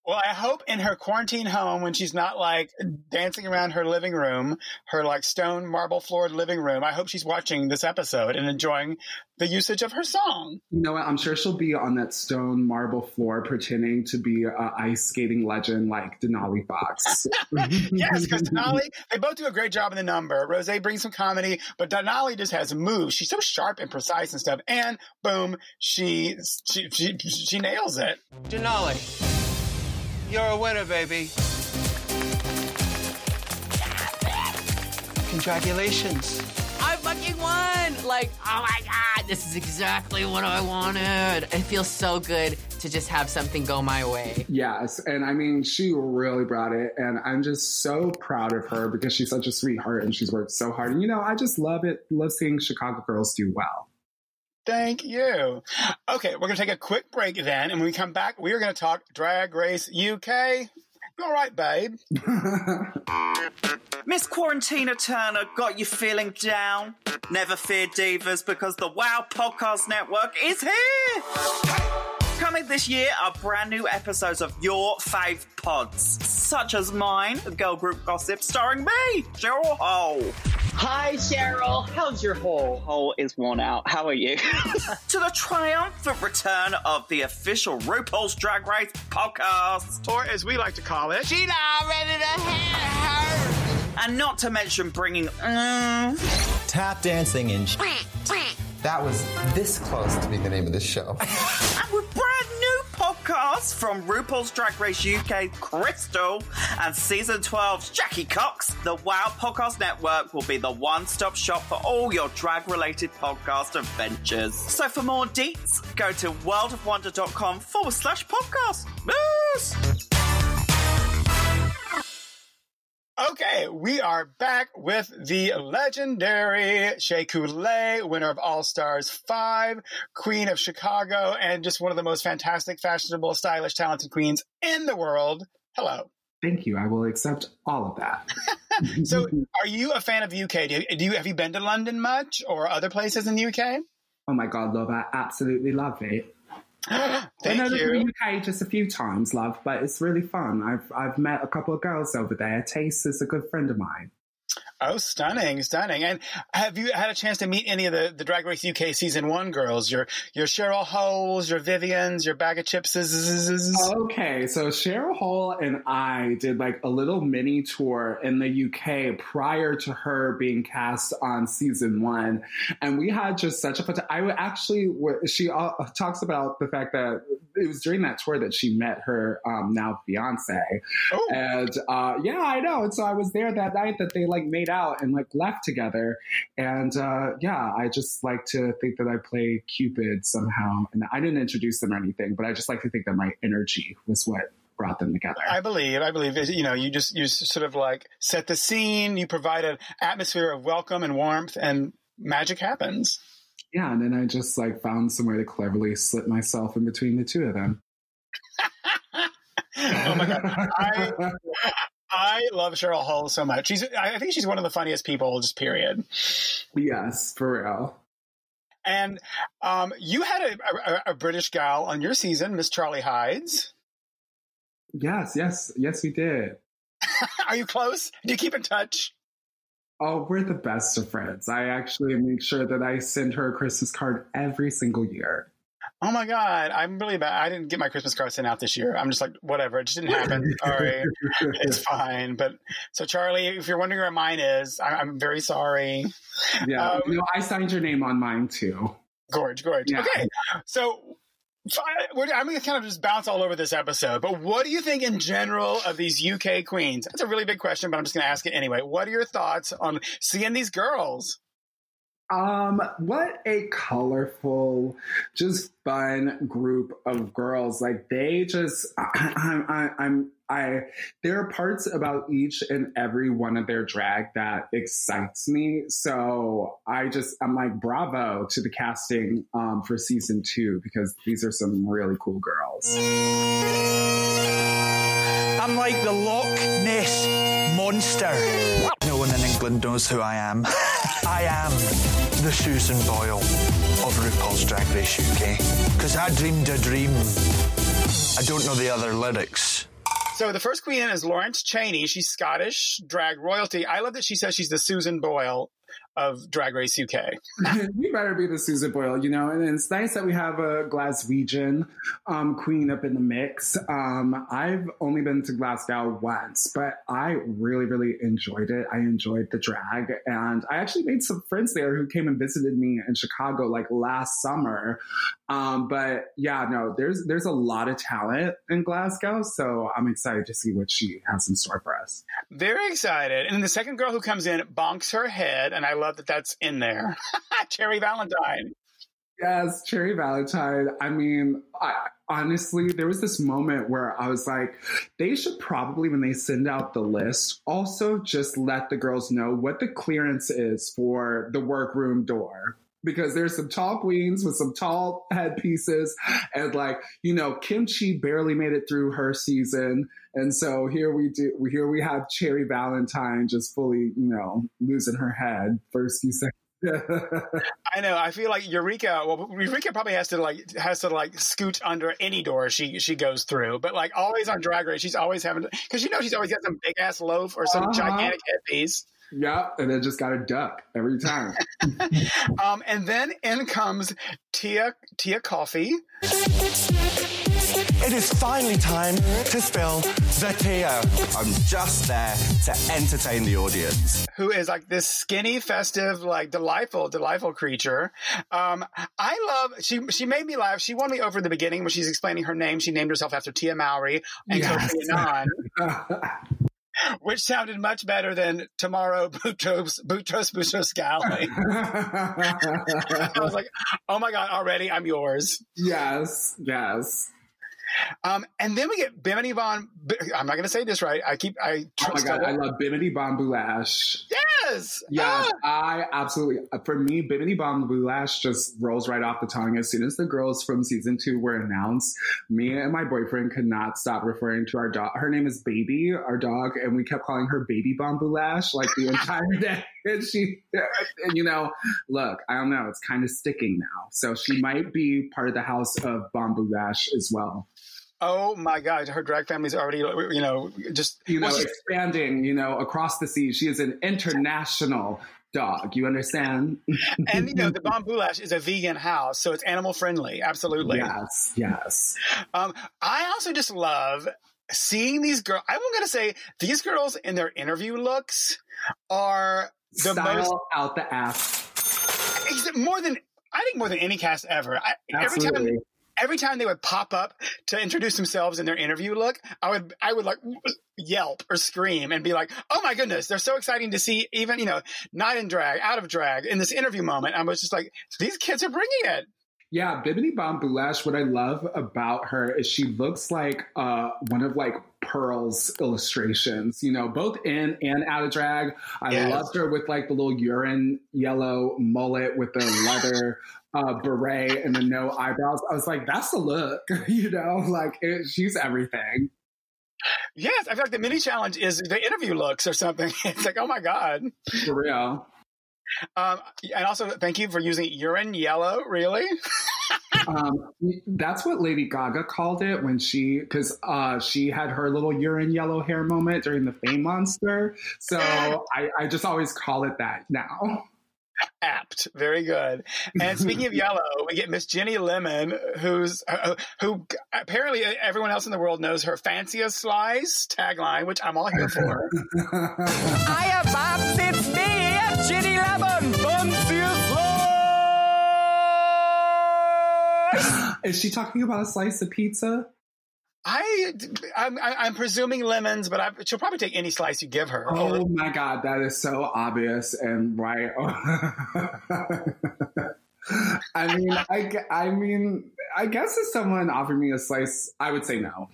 Well, I hope in her quarantine home, when she's not like dancing around her living room, her like stone marble floored living room, I hope she's watching this episode and enjoying the usage of her song. You know what? I'm sure she'll be on that stone marble floor pretending to be an ice skating legend like Denali Foxx. yes, because Denali, they both do a great job in the number. Rosé brings some comedy, but Denali just has moves. She's so sharp and precise and stuff. And boom, she she she, she nails it. Denali. You're a winner, baby. Congratulations. I fucking won! Like, oh my god, this is exactly what I wanted. It feels so good to just have something go my way. Yes, and I mean, she really brought it, and I'm just so proud of her because she's such a sweetheart and she's worked so hard. And you know, I just love it, love seeing Chicago girls do well. Thank you. Okay, we're going to take a quick break then, and when we come back, we are going to talk Drag Race UK. All right, babe? Miss Quarantina Turner got you feeling down? Never fear, divas, because the Wow Podcast Network is here! Coming this year are brand new episodes of your fave pods, such as mine, the Girl Group Gossip, starring me, Cheryl Hole. Hi, Cheryl. How's your hole? Hole is worn out. How are you? to the triumphant return of the official RuPaul's Drag Race podcast. Or as we like to call it, She not ready to hear her. And not to mention bringing mm, Tap dancing and That was this close to be the name of this show. and with brand new podcasts from RuPaul's Drag Race UK Crystal and season 12's Jackie Cox, the Wow Podcast Network will be the one stop shop for all your drag related podcast adventures. So for more deets, go to worldofwonder.com forward slash podcast. Moose! Okay, we are back with the legendary Shea Coulée, winner of All Stars 5, Queen of Chicago, and just one of the most fantastic, fashionable, stylish, talented queens in the world. Hello. Thank you. I will accept all of that. So, are you a fan of the UK? Do you, do you have you been to London much or other places in the UK? oh my God, love, I absolutely love it. I Thank know you. the UK just a few times, love, but it's really fun. I've I've met a couple of girls over there. Tayce is a good friend of mine. Oh, stunning, stunning. And have you had a chance to meet any of the, the Drag Race UK season one girls? Your your Cheryl Holes, your Viviennes, your Baga Chipz. Okay, so Cheryl Hole and I did like a little mini tour in the UK prior to her being cast on season one, and we had just such a fun. Time. I would actually, she uh, talks about the fact that it was during that tour that she met her um, now fiance, Oh. and uh, yeah, I know. And so I was there that night that they like made out and like left together, and uh, yeah, I just like to think that I play Cupid somehow, and I didn't introduce them or anything, but I just like to think that my energy was what brought them together. I believe, I believe, you know, you just, you sort of like set the scene, you provide an atmosphere of welcome and warmth, and magic happens. yeah, and then I just like found some way to cleverly slip myself in between the two of them. oh my God. I, I love Cheryl Hole so much. She's, I think she's one of the funniest people, just period. yes, for real. And um, you had a, a, a British gal on your season, Miss Charlie Hides. Yes, yes, yes, we did. Are you close? Do you keep in touch? Oh, we're the best of friends. I actually make sure that I send her a Christmas card every single year. Oh my God, I'm really bad. I didn't get my Christmas card sent out this year. I'm just like, whatever. It just didn't happen. Sorry. it's fine. But so, Charlie, if you're wondering where mine is, I, I'm very sorry. Yeah, Um, you know, I signed your name on mine too. Gorge, gorge. Yeah. Okay. So, fi- we're- I'm going to kind of just bounce all over this episode. But what do you think in general of these UK queens? That's a really big question, but I'm just going to ask it anyway. What are your thoughts on seeing these girls? Um, what a colorful, just fun group of girls. Like they just, I, I, I, I'm, I, there are parts about each and every one of their drag that excites me. So I just, I'm like, bravo to the casting, um, for season two, because these are some really cool girls. I'm like the Loch Ness monster. No one in England knows who I am. I am the Susan Boyle of RuPaul's Drag Race UK. Because I dreamed a dream. I don't know the other lyrics. So the first queen is Lawrence Chaney. She's Scottish drag royalty. I love that she says she's the Susan Boyle of Drag Race UK. you better be the Susan Boyle, you know. And it's nice that we have a Glaswegian um, queen up in the mix. Um, I've only been to Glasgow once, but I really, really enjoyed it. I enjoyed the drag, and I actually made some friends there who came and visited me in Chicago like last summer. Um, but yeah, no, there's there's a lot of talent in Glasgow, so I'm excited to see what she has in store for us. Very excited. And then the second girl who comes in bonks her head, and I love that that's in there. Cherry Valentine. Yes, Cherry Valentine. I mean, I, honestly, there was this moment where I was like, they should probably, when they send out the list, also just let the girls know what the clearance is for the workroom door. Because there's some tall queens with some tall headpieces, and like you know, Kimchi barely made it through her season, and so here we do. Here we have Cherry Valentine just fully, you know, losing her head first few seconds. I know. I feel like Eureka. Well, Eureka probably has to like has to like scoot under any door she she goes through. But like always on Drag Race, she's always having because you know she's always got some big ass loaf or some Uh-huh. gigantic headpiece. Yeah, and then just got a duck every time. Um, and then in comes Tia Tia Kofi. It is finally time to spill the tea. I'm just there to entertain the audience. who is like this skinny, festive, like delightful, delightful creature. Um, I love. She she made me laugh. She won me over in the beginning when she's explaining her name. She named herself after Tia Mowry and Yes. Kofi Annan. Which sounded much better than tomorrow Boutros Boutros Boutros Ghali. I was like, oh my god, already I'm yours. yes, yes. Um, and then we get Bimini Von. I'm not going to say this right. I keep. I Oh my god, I love Bimini Bon Boulash. Yes. Yes, I absolutely. For me, Bimini Bon Boulash just rolls right off the tongue. As soon as the girls from season two were announced, me and my boyfriend could not stop referring to our dog. Her name is Baby, our dog, and we kept calling her Baby Bon Boulash like the entire day. And she, and you know, look, I don't know, it's kind of sticking now. So she might be part of the house of Boulash as well. Oh my god, her drag family's already, you know, just you know, well, expanding, you know, across the sea. She is an international dog. You understand? and you know the Bon Boulash is a vegan house, so it's animal friendly. Absolutely. Yes, yes. Um, I also just love seeing these girls. I'm going to say these girls in their interview looks are the Style most out the ass. more than I think more than any cast ever. I, every time. Every time they would pop up to introduce themselves in their interview look, I would I would like yelp or scream and be like, "Oh my goodness, they're so exciting to see!" Even you know, not in drag, out of drag, in this interview moment, I was just like, "These kids are bringing it." Yeah, Bimini Bon Boulash, what I love about her is she looks like uh, one of like Pearl's illustrations, you know, both in and out of drag. I Yes. loved her with like the little urine yellow mullet with the leather uh, beret and the no eyebrows. I was like, that's the look, you know, like it, she's everything. Yes, I feel like the mini challenge is the interview looks or something. It's like, oh my god. For real. Um, and also, thank you for using urine yellow. Really? um, that's what Lady Gaga called it when she, because uh, she had her little urine yellow hair moment during the Fame Monster. So I, I just always call it that now. Apt. Very good. And speaking of yellow, we get Miss Ginny Lemon, who's uh, who apparently everyone else in the world knows her fanciest slice tagline, which I'm all here for. Hiya, Babs, it's me, Ginny Lemon. Is she talking about a slice of pizza? I, I'm, I'm presuming lemons, but I, she'll probably take any slice you give her. Oh my God, that is so obvious and right. I mean, I, I mean, I guess if someone offered me a slice, I would say no.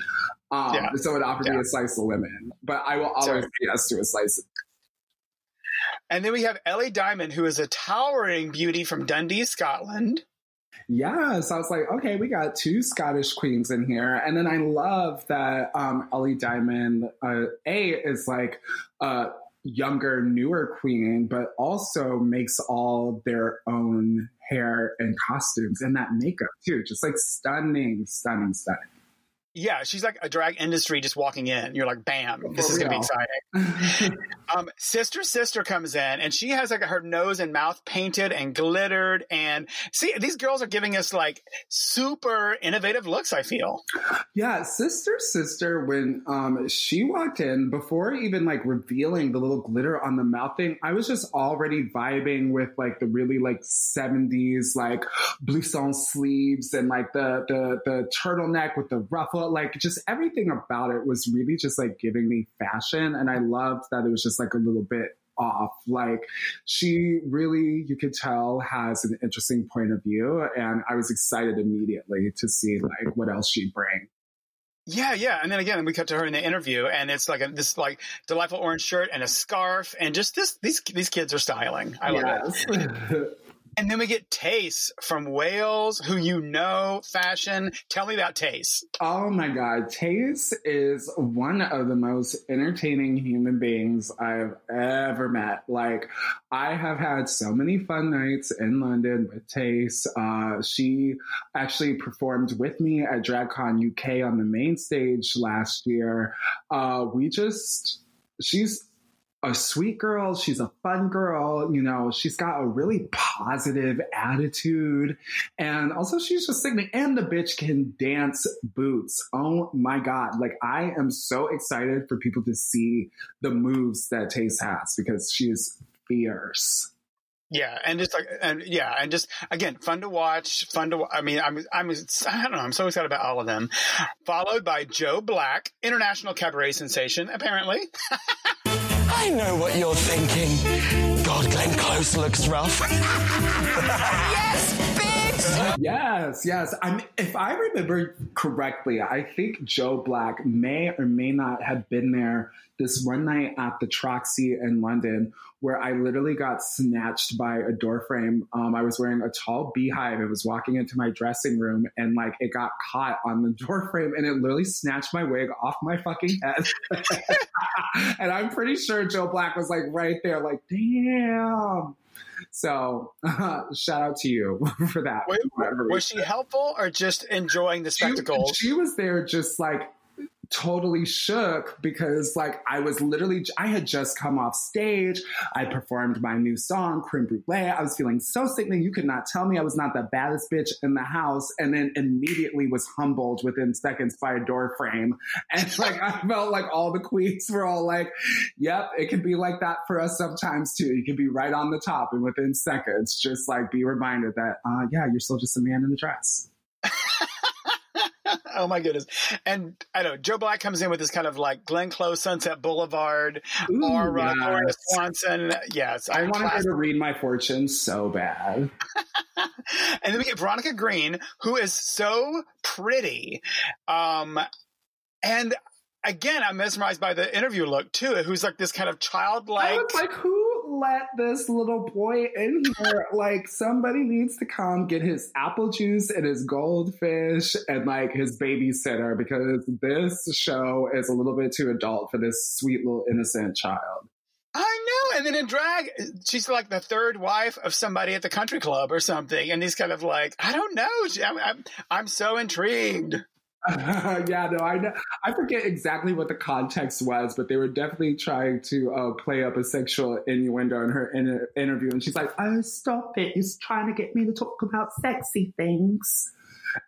Um, Yeah. If someone offered me a slice of lemon, but I will always say yes to a slice. And then we have Ellie Diamond, who is a towering beauty from Dundee, Scotland. Yeah, so I was like, okay, we got two Scottish queens in here, and then I love that um, Ellie Diamond uh, A is like a younger, newer queen, but also makes all their own hair and costumes and that makeup too, just like stunning, stunning, stunning. Yeah, she's like a drag industry just walking in. You're like, bam, this is gonna be exciting. um, Sister Sister comes in and she has like her nose and mouth painted and glittered. And see, these girls are giving us like super innovative looks, I feel. Yeah, sister, sister. When um she walked in, before even like revealing the little glitter on the mouth thing, I was just already vibing with like the really like seventies like blouson sleeves and like the the the turtleneck with the ruffle. Like just everything about it was really just like giving me fashion, and I loved that it was just like a little bit off. Like she really, you could tell, has an interesting point of view, and I was excited immediately to see like what else she'd bring. Yeah, yeah. And then again, we cut to her in the interview, and it's like a, this like delightful orange shirt and a scarf, and just this these these kids are styling. I love it. and then we get Tayce from Wales, who you know, fashion. Tell me about Tayce. Oh my God. Tayce is one of the most entertaining human beings I've ever met. Like, I have had so many fun nights in London with Tayce. Uh, she actually performed with me at DragCon UK on the main stage last year. Uh, we just, she's a sweet girl. She's a fun girl. You know, she's got a really positive attitude. And also, she's just singing. And the bitch can dance boots. Oh my God. Like, I am so excited for people to see the moves that Tayce has because she is fierce. Yeah, and just like, and yeah, and just again, fun to watch, fun to. I mean, I'm, I'm, I don't know, I'm so excited about all of them. Followed by Joe Black, international cabaret sensation, apparently. I know what you're thinking. God, Glenn Close looks rough. yes! Yes, yes. I mean, if I remember correctly, I think Joe Black may or may not have been there this one night at the Troxy in London where I literally got snatched by a door frame. Um, I was wearing a tall beehive. I was walking into my dressing room and like it got caught on the door frame and it literally snatched my wig off my fucking head. and I'm pretty sure Joe Black was like right there, like, damn. So, uh, shout out to you for that. Wait, was she helpful or just enjoying the spectacle? She, she was there just like totally shook because like I was literally I had just come off stage. I performed my new song, Creme Brulee. I was feeling so sickening. You could not tell me I was not the baddest bitch in the house. And then immediately was humbled within seconds by a door frame. And like I felt like all the queens were all like, Yep, it can be like that for us sometimes too. You can be right on the top and within seconds, just like be reminded that uh yeah, you're still just a man in a dress. oh my goodness. And I know Joe Black comes in with this kind of like Glenn Close, Sunset Boulevard, Ooh, aura, yes. Swanson. Yes, I wanted her to read my fortune so bad. and then we get Veronica Green, who is so pretty. Um, and again, I'm mesmerized by the interview look too, who's like this kind of childlike. Like, who let this little boy in here? like, somebody needs to come get his apple juice and his goldfish and like his babysitter because this show is a little bit too adult for this sweet little innocent child. I know. And then in drag, she's like the third wife of somebody at the country club or something. And he's kind of like, I don't know. I'm, I'm, I'm so intrigued. yeah, no, I know. I forget exactly what the context was, but they were definitely trying to uh, play up a sexual innuendo in her in- interview, and she's like, "Oh, stop it! You're trying to get me to talk about sexy things."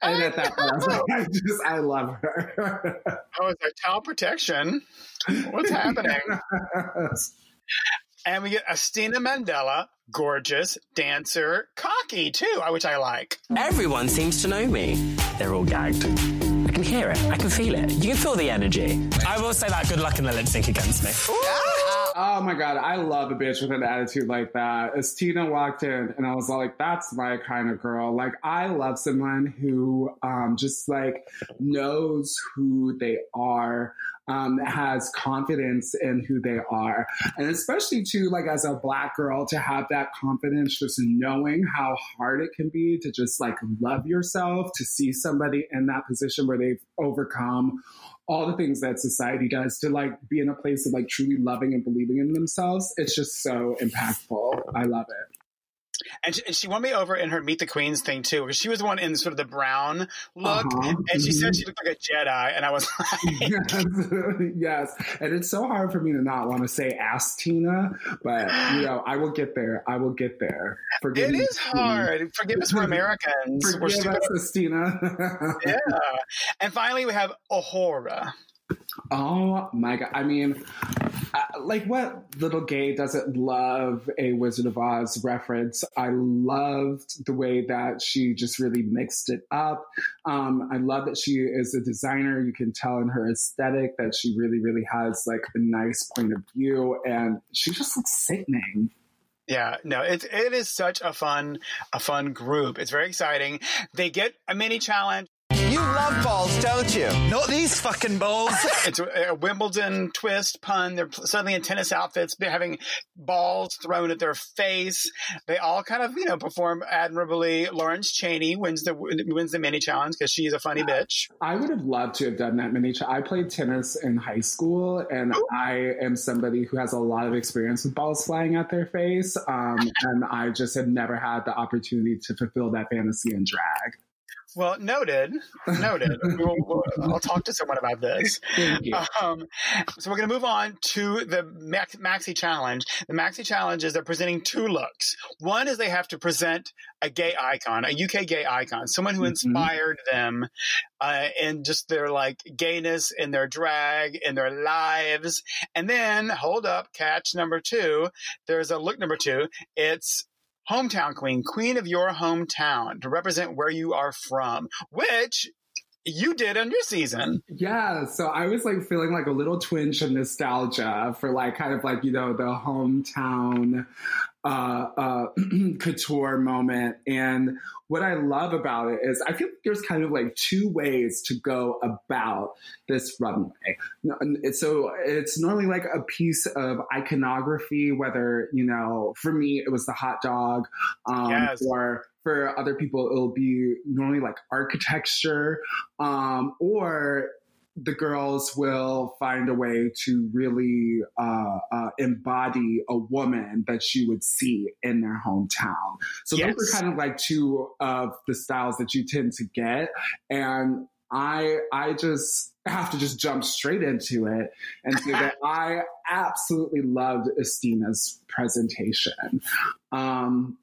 And at that point, I was like, I just, I love her. Oh, it's like child protection. What's happening? And we get Asttina Mandella, gorgeous, dancer, cocky too, which I like. Everyone seems to know me. They're all gagged. I can hear it. I can feel it. You can feel the energy. I will say that good luck in the lip sync against me. Oh my god, I love a bitch with an attitude like that. As Tina walked in, and I was like, "That's my kind of girl." Like, I love someone who um, just like knows who they are, um, has confidence in who they are, and especially too, like as a black girl, to have that confidence, just knowing how hard it can be to just like love yourself, to see somebody in that position where they've overcome all the things that society does to like be in a place of like truly loving and believing in themselves. It's just so impactful. I love it. And she, and she won me over in her Meet the Queens thing too, because she was the one in sort of the brown look, Uh-huh. and she said Mhm. she looked like a Jedi, and I was like, yes, yes. And it's so hard for me to not want to say ask Tina, but you know, I will get there. I will get there. Forgive it me, is Tina. hard. Forgive us, we're Americans. we're Forgive stupid. us, Christina. yeah. And finally, we have A'Whora. Oh my god! I mean, Uh, like what little gay doesn't love a Wizard of Oz reference? I loved the way that she just really mixed it up. Um, I love that she is a designer. You can tell in her aesthetic that she really, really has like a nice point of view, and she just looks sickening. Yeah, no, it it is such a fun a fun group. It's very exciting. They get a mini challenge. You love balls, don't you? Not these fucking balls. it's a, a Wimbledon twist pun. They're suddenly in tennis outfits, having balls thrown at their face. They all kind of, you know, perform admirably. Lawrence Chaney wins the wins the mini challenge because she's a funny bitch. I would have loved to have done that mini challenge. I played tennis in high school, and Ooh. I am somebody who has a lot of experience with balls flying at their face. Um, and I just have never had the opportunity to fulfill that fantasy in drag. Well, noted, noted. we'll, we'll, I'll talk to someone about this. Um, so we're going to move on to the Max, Maxi Challenge. The Maxi Challenge is they're presenting two looks. One is they have to present a gay icon, a UK gay icon, someone who mm-hmm. inspired them uh, in just their like gayness in their drag in their lives. And then hold up, catch number two. There's a look number two. It's hometown queen, queen of your hometown to represent where you are from, which you did on your season. Yeah, so I was like feeling like a little twinge of nostalgia for like kind of like, you know, the hometown uh, uh, couture moment. And what I love about it is I feel like there's kind of like two ways to go about this runway. So it's normally like a piece of iconography, whether, you know, for me, it was the hot dog, um, yes. or for other people, it'll be normally like architecture, um, or the girls will find a way to really uh, uh, embody a woman that you would see in their hometown. So yes. those are kind of like two of the styles that you tend to get, and I I just have to just jump straight into it and say that I absolutely loved Estina's presentation. Um,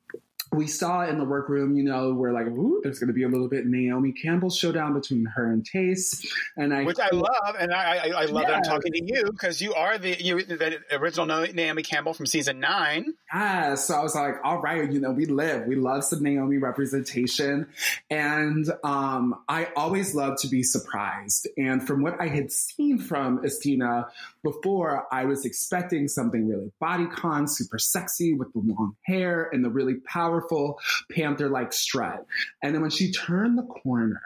we saw in the workroom, you know, we're like, ooh, there's going to be a little bit Naomi Campbell showdown between her and Tayce, and I which I love, and I I, I love yeah. that I'm talking to you because you are the you the original Naomi Campbell from season nine. Yeah, so I was like, all right, you know, we live, we love some Naomi representation, and um, I always love to be surprised. And from what I had seen from Estina before, I was expecting something really bodycon, super sexy with the long hair and the really powerful powerful panther like strut. And then when she turned the corner,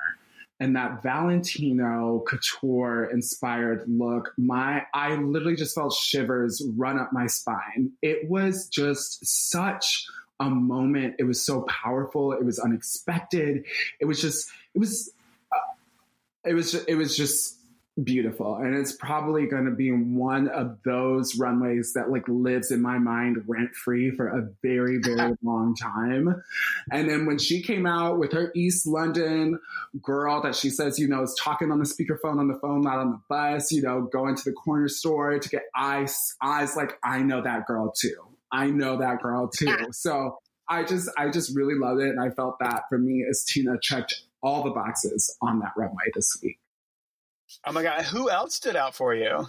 and that Valentino couture inspired look, my I literally just felt shivers run up my spine. It was just such a moment. It was so powerful. It was unexpected. It was just it was uh, it was it was just beautiful. And it's probably going to be one of those runways that like lives in my mind rent free for a very very long time. And then when she came out with her east london girl that she says you know is talking on the speakerphone on the phone not on the bus you know going to the corner store to get ice eyes like i know that girl too. I know that girl too. So i just i just really loved it. And i felt that for me as tina checked all the boxes on that runway this week Oh my god, who else stood out for you?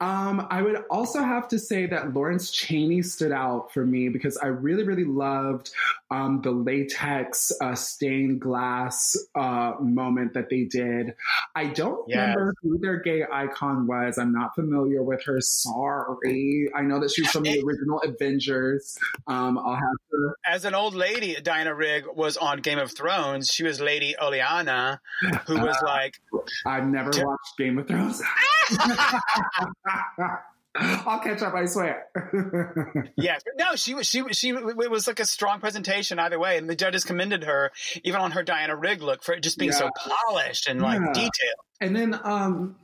Um, I would also have to say that Lawrence Chaney stood out for me because I really, really loved um, the latex uh, stained glass uh, moment that they did. I don't yes. remember who their gay icon was. I'm not familiar with her. Sorry. I know that she's from the original Avengers. Um, I'll have to. As an old lady, Diana Rigg was on Game of Thrones. She was Lady Olenna, who was uh, like. I've never watched Game of Thrones. I'll catch up. I swear. yes, no, she was she was. she it was like a strong presentation either way, and the judges commended her even on her Diana Rigg look for it just being yeah. so polished and like yeah. detailed. And then um,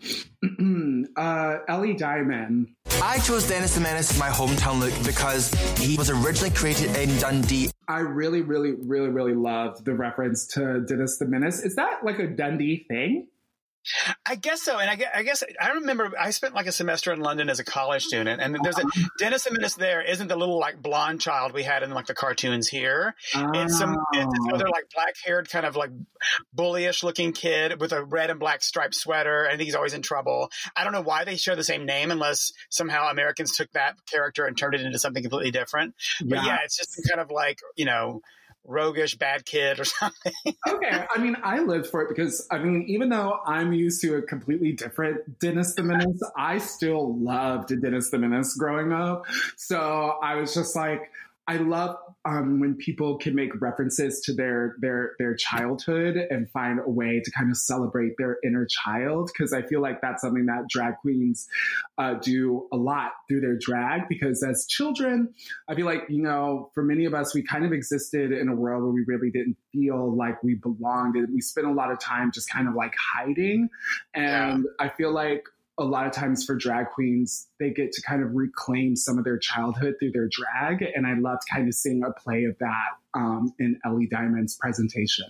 uh, Ellie Diamond. I chose Dennis the Menace as my hometown look because he was originally created in Dundee. I really, really, really, really loved the reference to Dennis the Menace. Is that like a Dundee thing? I guess so. And I, gue- I guess I remember I spent like a semester in London as a college student, and there's a Dennis the Menace there isn't the little like blonde child we had in like the cartoons here. It's some it's Oh. other like black haired kind of like bullyish looking kid with a red and black striped sweater. I think he's always in trouble. I don't know why they share the same name unless somehow Americans took that character and turned it into something completely different. But Yeah. yeah, it's just kind of like you know roguish bad kid or something. okay, I mean, I lived for it because I mean, even though I'm used to a completely different Dennis the Menace, I still loved Dennis the Menace growing up. So I was just like, I love um, when people can make references to their their their childhood and find a way to kind of celebrate their inner child because I feel like that's something that drag queens uh, do a lot through their drag because as children, I feel like you know for many of us we kind of existed in a world where we really didn't feel like we belonged and we spent a lot of time just kind of like hiding. And I feel like a lot of times for drag queens, they get to kind of reclaim some of their childhood through their drag. And I loved kind of seeing a play of that um, in Ellie Diamond's presentation.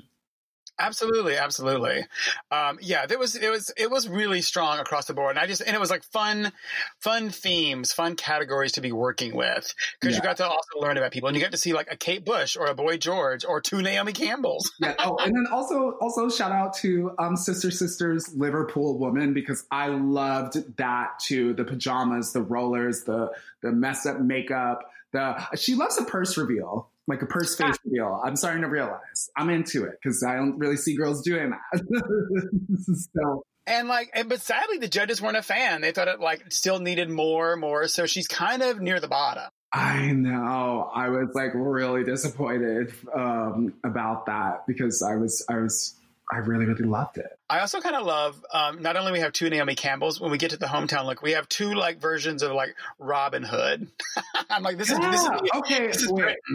Absolutely, absolutely. Um, yeah, there was it was it was really strong across the board, and I just and it was like fun, fun themes, fun categories to be working with because you got to also learn about people, and you got to see like a Kate Bush or a Boy George or two Naomi Campbells. Yeah. Oh, and then also also shout out to um, Sister Sisters Liverpool Woman because I loved that too. The pajamas, the rollers, the the messed up makeup. The she loves a purse reveal, like a purse face reveal. I'm starting to realize I'm into it because I don't really see girls doing that. so And like, and, but sadly, the judges weren't a fan. They thought it like still needed more, more. So she's kind of near the bottom. I know. I was like really disappointed um, about that because I was I was I really really loved it. I also kind of love um, not only we have two Naomi Campbells when we get to the hometown look, we have two like versions of like Robin Hood. I'm like, this is this is Yeah, okay. This is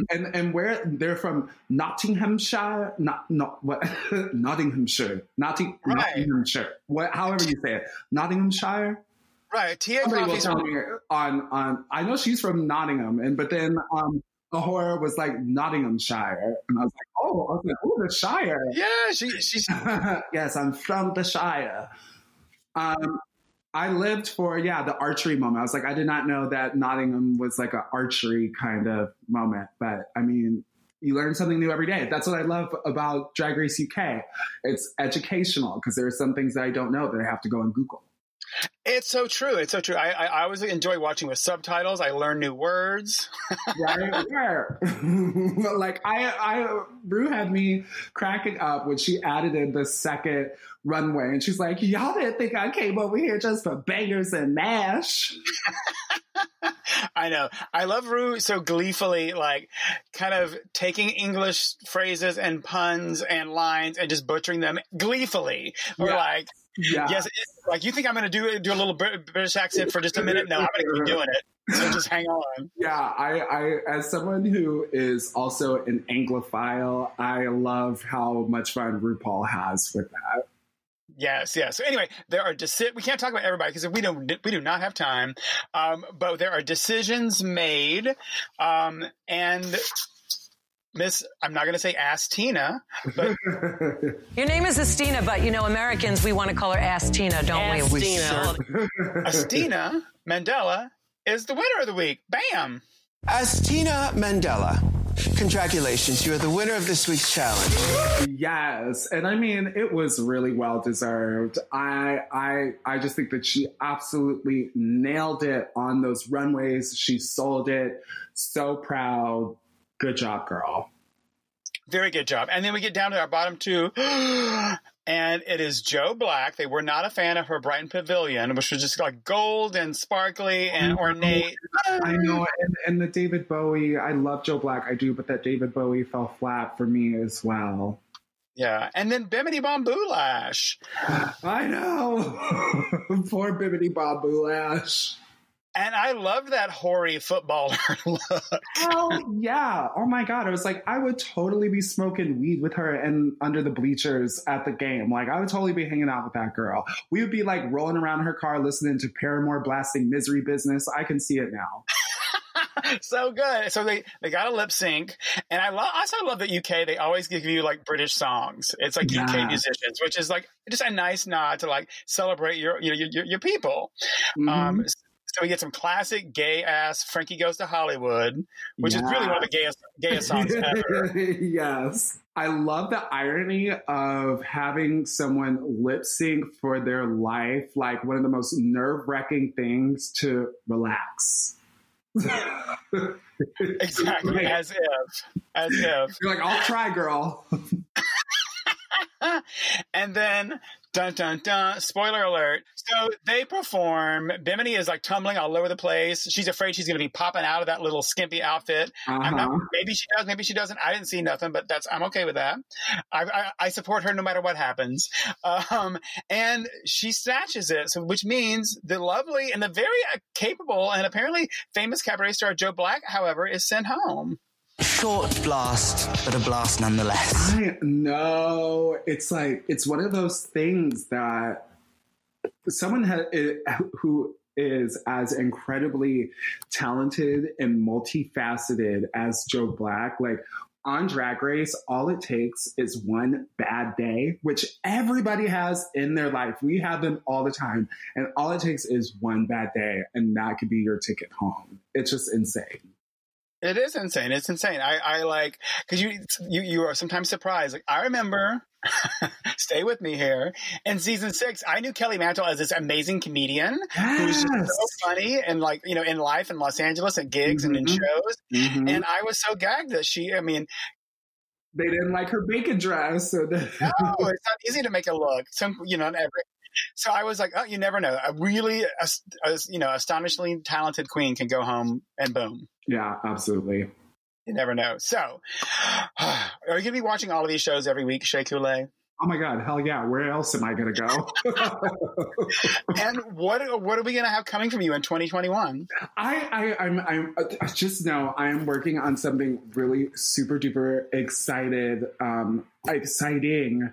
and and where they're from Nottinghamshire, not not what Nottinghamshire, Notting, Right. Nottinghamshire. What, however you say it, Nottinghamshire. Right, Tia Somebody will tell me on on. I know she's from Nottingham, and but then um, the horror was like Nottinghamshire, and I was like, oh, I was like, oh, the Shire. Yeah, she, she's. yes, I'm from the Shire. Um, I lived for yeah the archery moment. I was like, I did not know that Nottingham was like an archery kind of moment, but I mean, you learn something new every day. That's what I love about Drag Race UK. It's educational because there are some things that I don't know that I have to go and Google. It's so true. It's so true. I, I, I always enjoy watching with subtitles. I learn new words. right? Where? like I, I, Rue had me cracking up when she added in the second runway, and she's like, "Y'all didn't think I came over here just for bangers and mash." I know. I love Rue so gleefully, like, kind of taking English phrases and puns and lines and just butchering them gleefully. Or Yeah. like, Yeah. yes, like you think I'm going to do do a little British accent for just a minute? No, I'm going to keep doing it. So just hang on. Yeah, I, I, as someone who is also an Anglophile, I love how much fun RuPaul has with that. Yes, yes. So anyway, there are deci- we can't talk about everybody because we don't we do not have time. Um, but there are decisions made, um, and Miss, I'm not going to say ask Tina, but Your name is Astina, but you know, Americans, we want to call her Ass Tina, don't we? Astina. Asttina Mandella is the winner of the week. Bam! Asttina Mandella, congratulations. You are the winner of this week's challenge. Yes, and I mean it was really well deserved. I I I just think that she absolutely nailed it on those runways. She sold it. So proud. Good job, girl. Very good job. And then we get down to our bottom two. And it is Joe Black. They were not a fan of her Brighton Pavilion, which was just like gold and sparkly and ornate. I know, and, and the David Bowie. I love Joe Black. I do, but that David Bowie fell flat for me as well. Yeah. And then Bimini Bamboo Lash. I know. Poor Bibbidi Bob Boulash. And I love that hoary footballer look. Hell yeah. Oh my God. I was like, I would totally be smoking weed with her and under the bleachers at the game. Like, I would totally be hanging out with that girl. We would be like rolling around her car listening to Paramore blasting Misery Business. I can see it now. so good. So they they got a lip sync, and I love. Also, love that UK. They always give you like British songs. It's like Yeah. UK musicians, which is like just a nice nod to like celebrate your you know, your, your, your people. Mm-hmm. Um, so we get some classic gay ass Frankie Goes to Hollywood, which is really one of the gayest gayest songs ever. yes. I love the irony of having someone lip sync for their life, like one of the most nerve wracking things to relax. exactly, as if, as if. You're like, I'll try, girl. and then dun dun dun spoiler alert. So they perform bimini is like tumbling all over the place. She's afraid she's going to be popping out of that little skimpy outfit. I'm not, Uh-huh. maybe she does maybe she doesn't. I didn't see nothing but that's i'm okay with that. I, I, I support her no matter what happens. Um, and she snatches it so which means the lovely and the very uh, capable and apparently famous cabaret star joe black however is sent home Short blast, but a blast nonetheless. I know. It's like, it's one of those things that someone ha- eh, who is as incredibly talented and multifaceted as Joe Black, like, on Drag Race, all it takes is one bad day, which everybody has in their life. We have them all the time. And all it takes is one bad day, and that could be your ticket home. It's just insane. It is insane. It's insane. I, I like because you you you are sometimes surprised. Like I remember, stay with me here. In season six, I knew Kelly Mantle as this amazing comedian who's just so funny and like you know in life in Los Angeles at gigs and in Mhm. shows. Mhm. And I was so gagged that she. I mean, They didn't like her bacon dress. So no, it's not easy to make a look. Some you know every. So I was like, oh, you never know. A really, as, you know, astonishingly talented queen can go home and boom. yeah, absolutely. You never know. So, are you going to be watching all of these shows every week, Shea Coulée? Oh my God, hell yeah. Where else am I going to go? and what what are we going to have coming from you in 2021? I, I, I'm, I'm I just know I am working on something really super duper excited, um, exciting,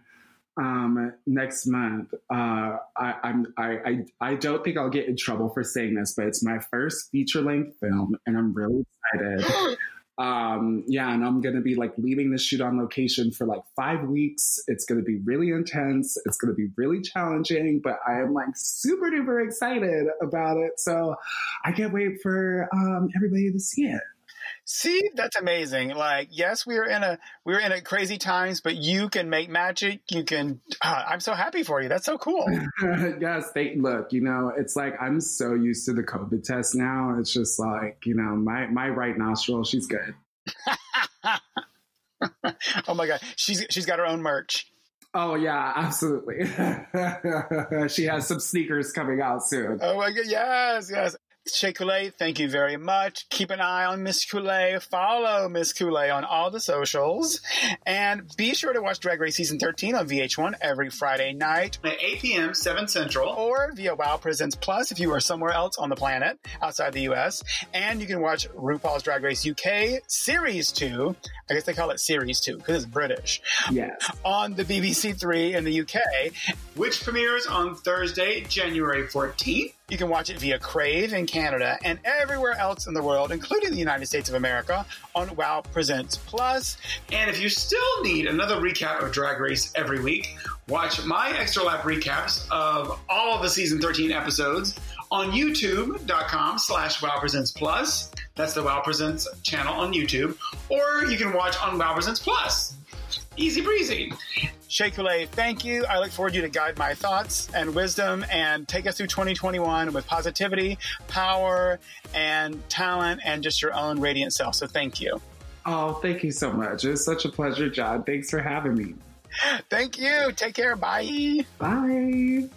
um, next month. Uh, I, I'm, I, I, I don't think I'll get in trouble for saying this, but it's my first feature length film, and I'm really excited. um, yeah, and I'm gonna be like leaving the shoot on location for like five weeks. It's gonna be really intense. It's gonna be really challenging, but I am like super duper excited about it. So I can't wait for um, everybody to see it. See, that's amazing. Like, yes, we are in a we're in a crazy times, but you can make magic. You can. ah, I'm so happy for you. That's so cool. yes, they look, you know, it's like I'm so used to the COVID test now. It's just like, you know, my my right nostril, she's good. oh my god, she's she's got her own merch. Oh yeah, absolutely. she has some sneakers coming out soon. Oh my god, yes, yes. Shea Coulée, thank you very much. Keep an eye on Miss Coulée. Follow Miss Coulée on all the socials. And be sure to watch Drag Race Season 13 on VH1 every Friday night at 8 p.m., 7 Central, or via WoW Presents Plus if you are somewhere else on the planet outside the U.S. And you can watch RuPaul's Drag Race UK Series 2. I guess they call it Series 2 because it's British. Yes. On the BBC Three in the UK, which premieres on Thursday, January 14th. You can watch it via Crave in Canada and everywhere else in the world, including the United States of America, on WoW Presents Plus. And if you still need another recap of Drag Race every week, watch my extra lap recaps of all of the season 13 episodes on youtube.com slash wow presents plus. That's the wow presents channel on youtube. Or you can watch on wow presents plus. Easy breezy Coulée, thank you. I look forward to you to guide my thoughts and wisdom and take us through 2021 with positivity, power, and talent, and just your own radiant self. So thank you. Oh, thank you so much. It was such a pleasure, John. Thanks for having me. Thank you. Take care. Bye. Bye.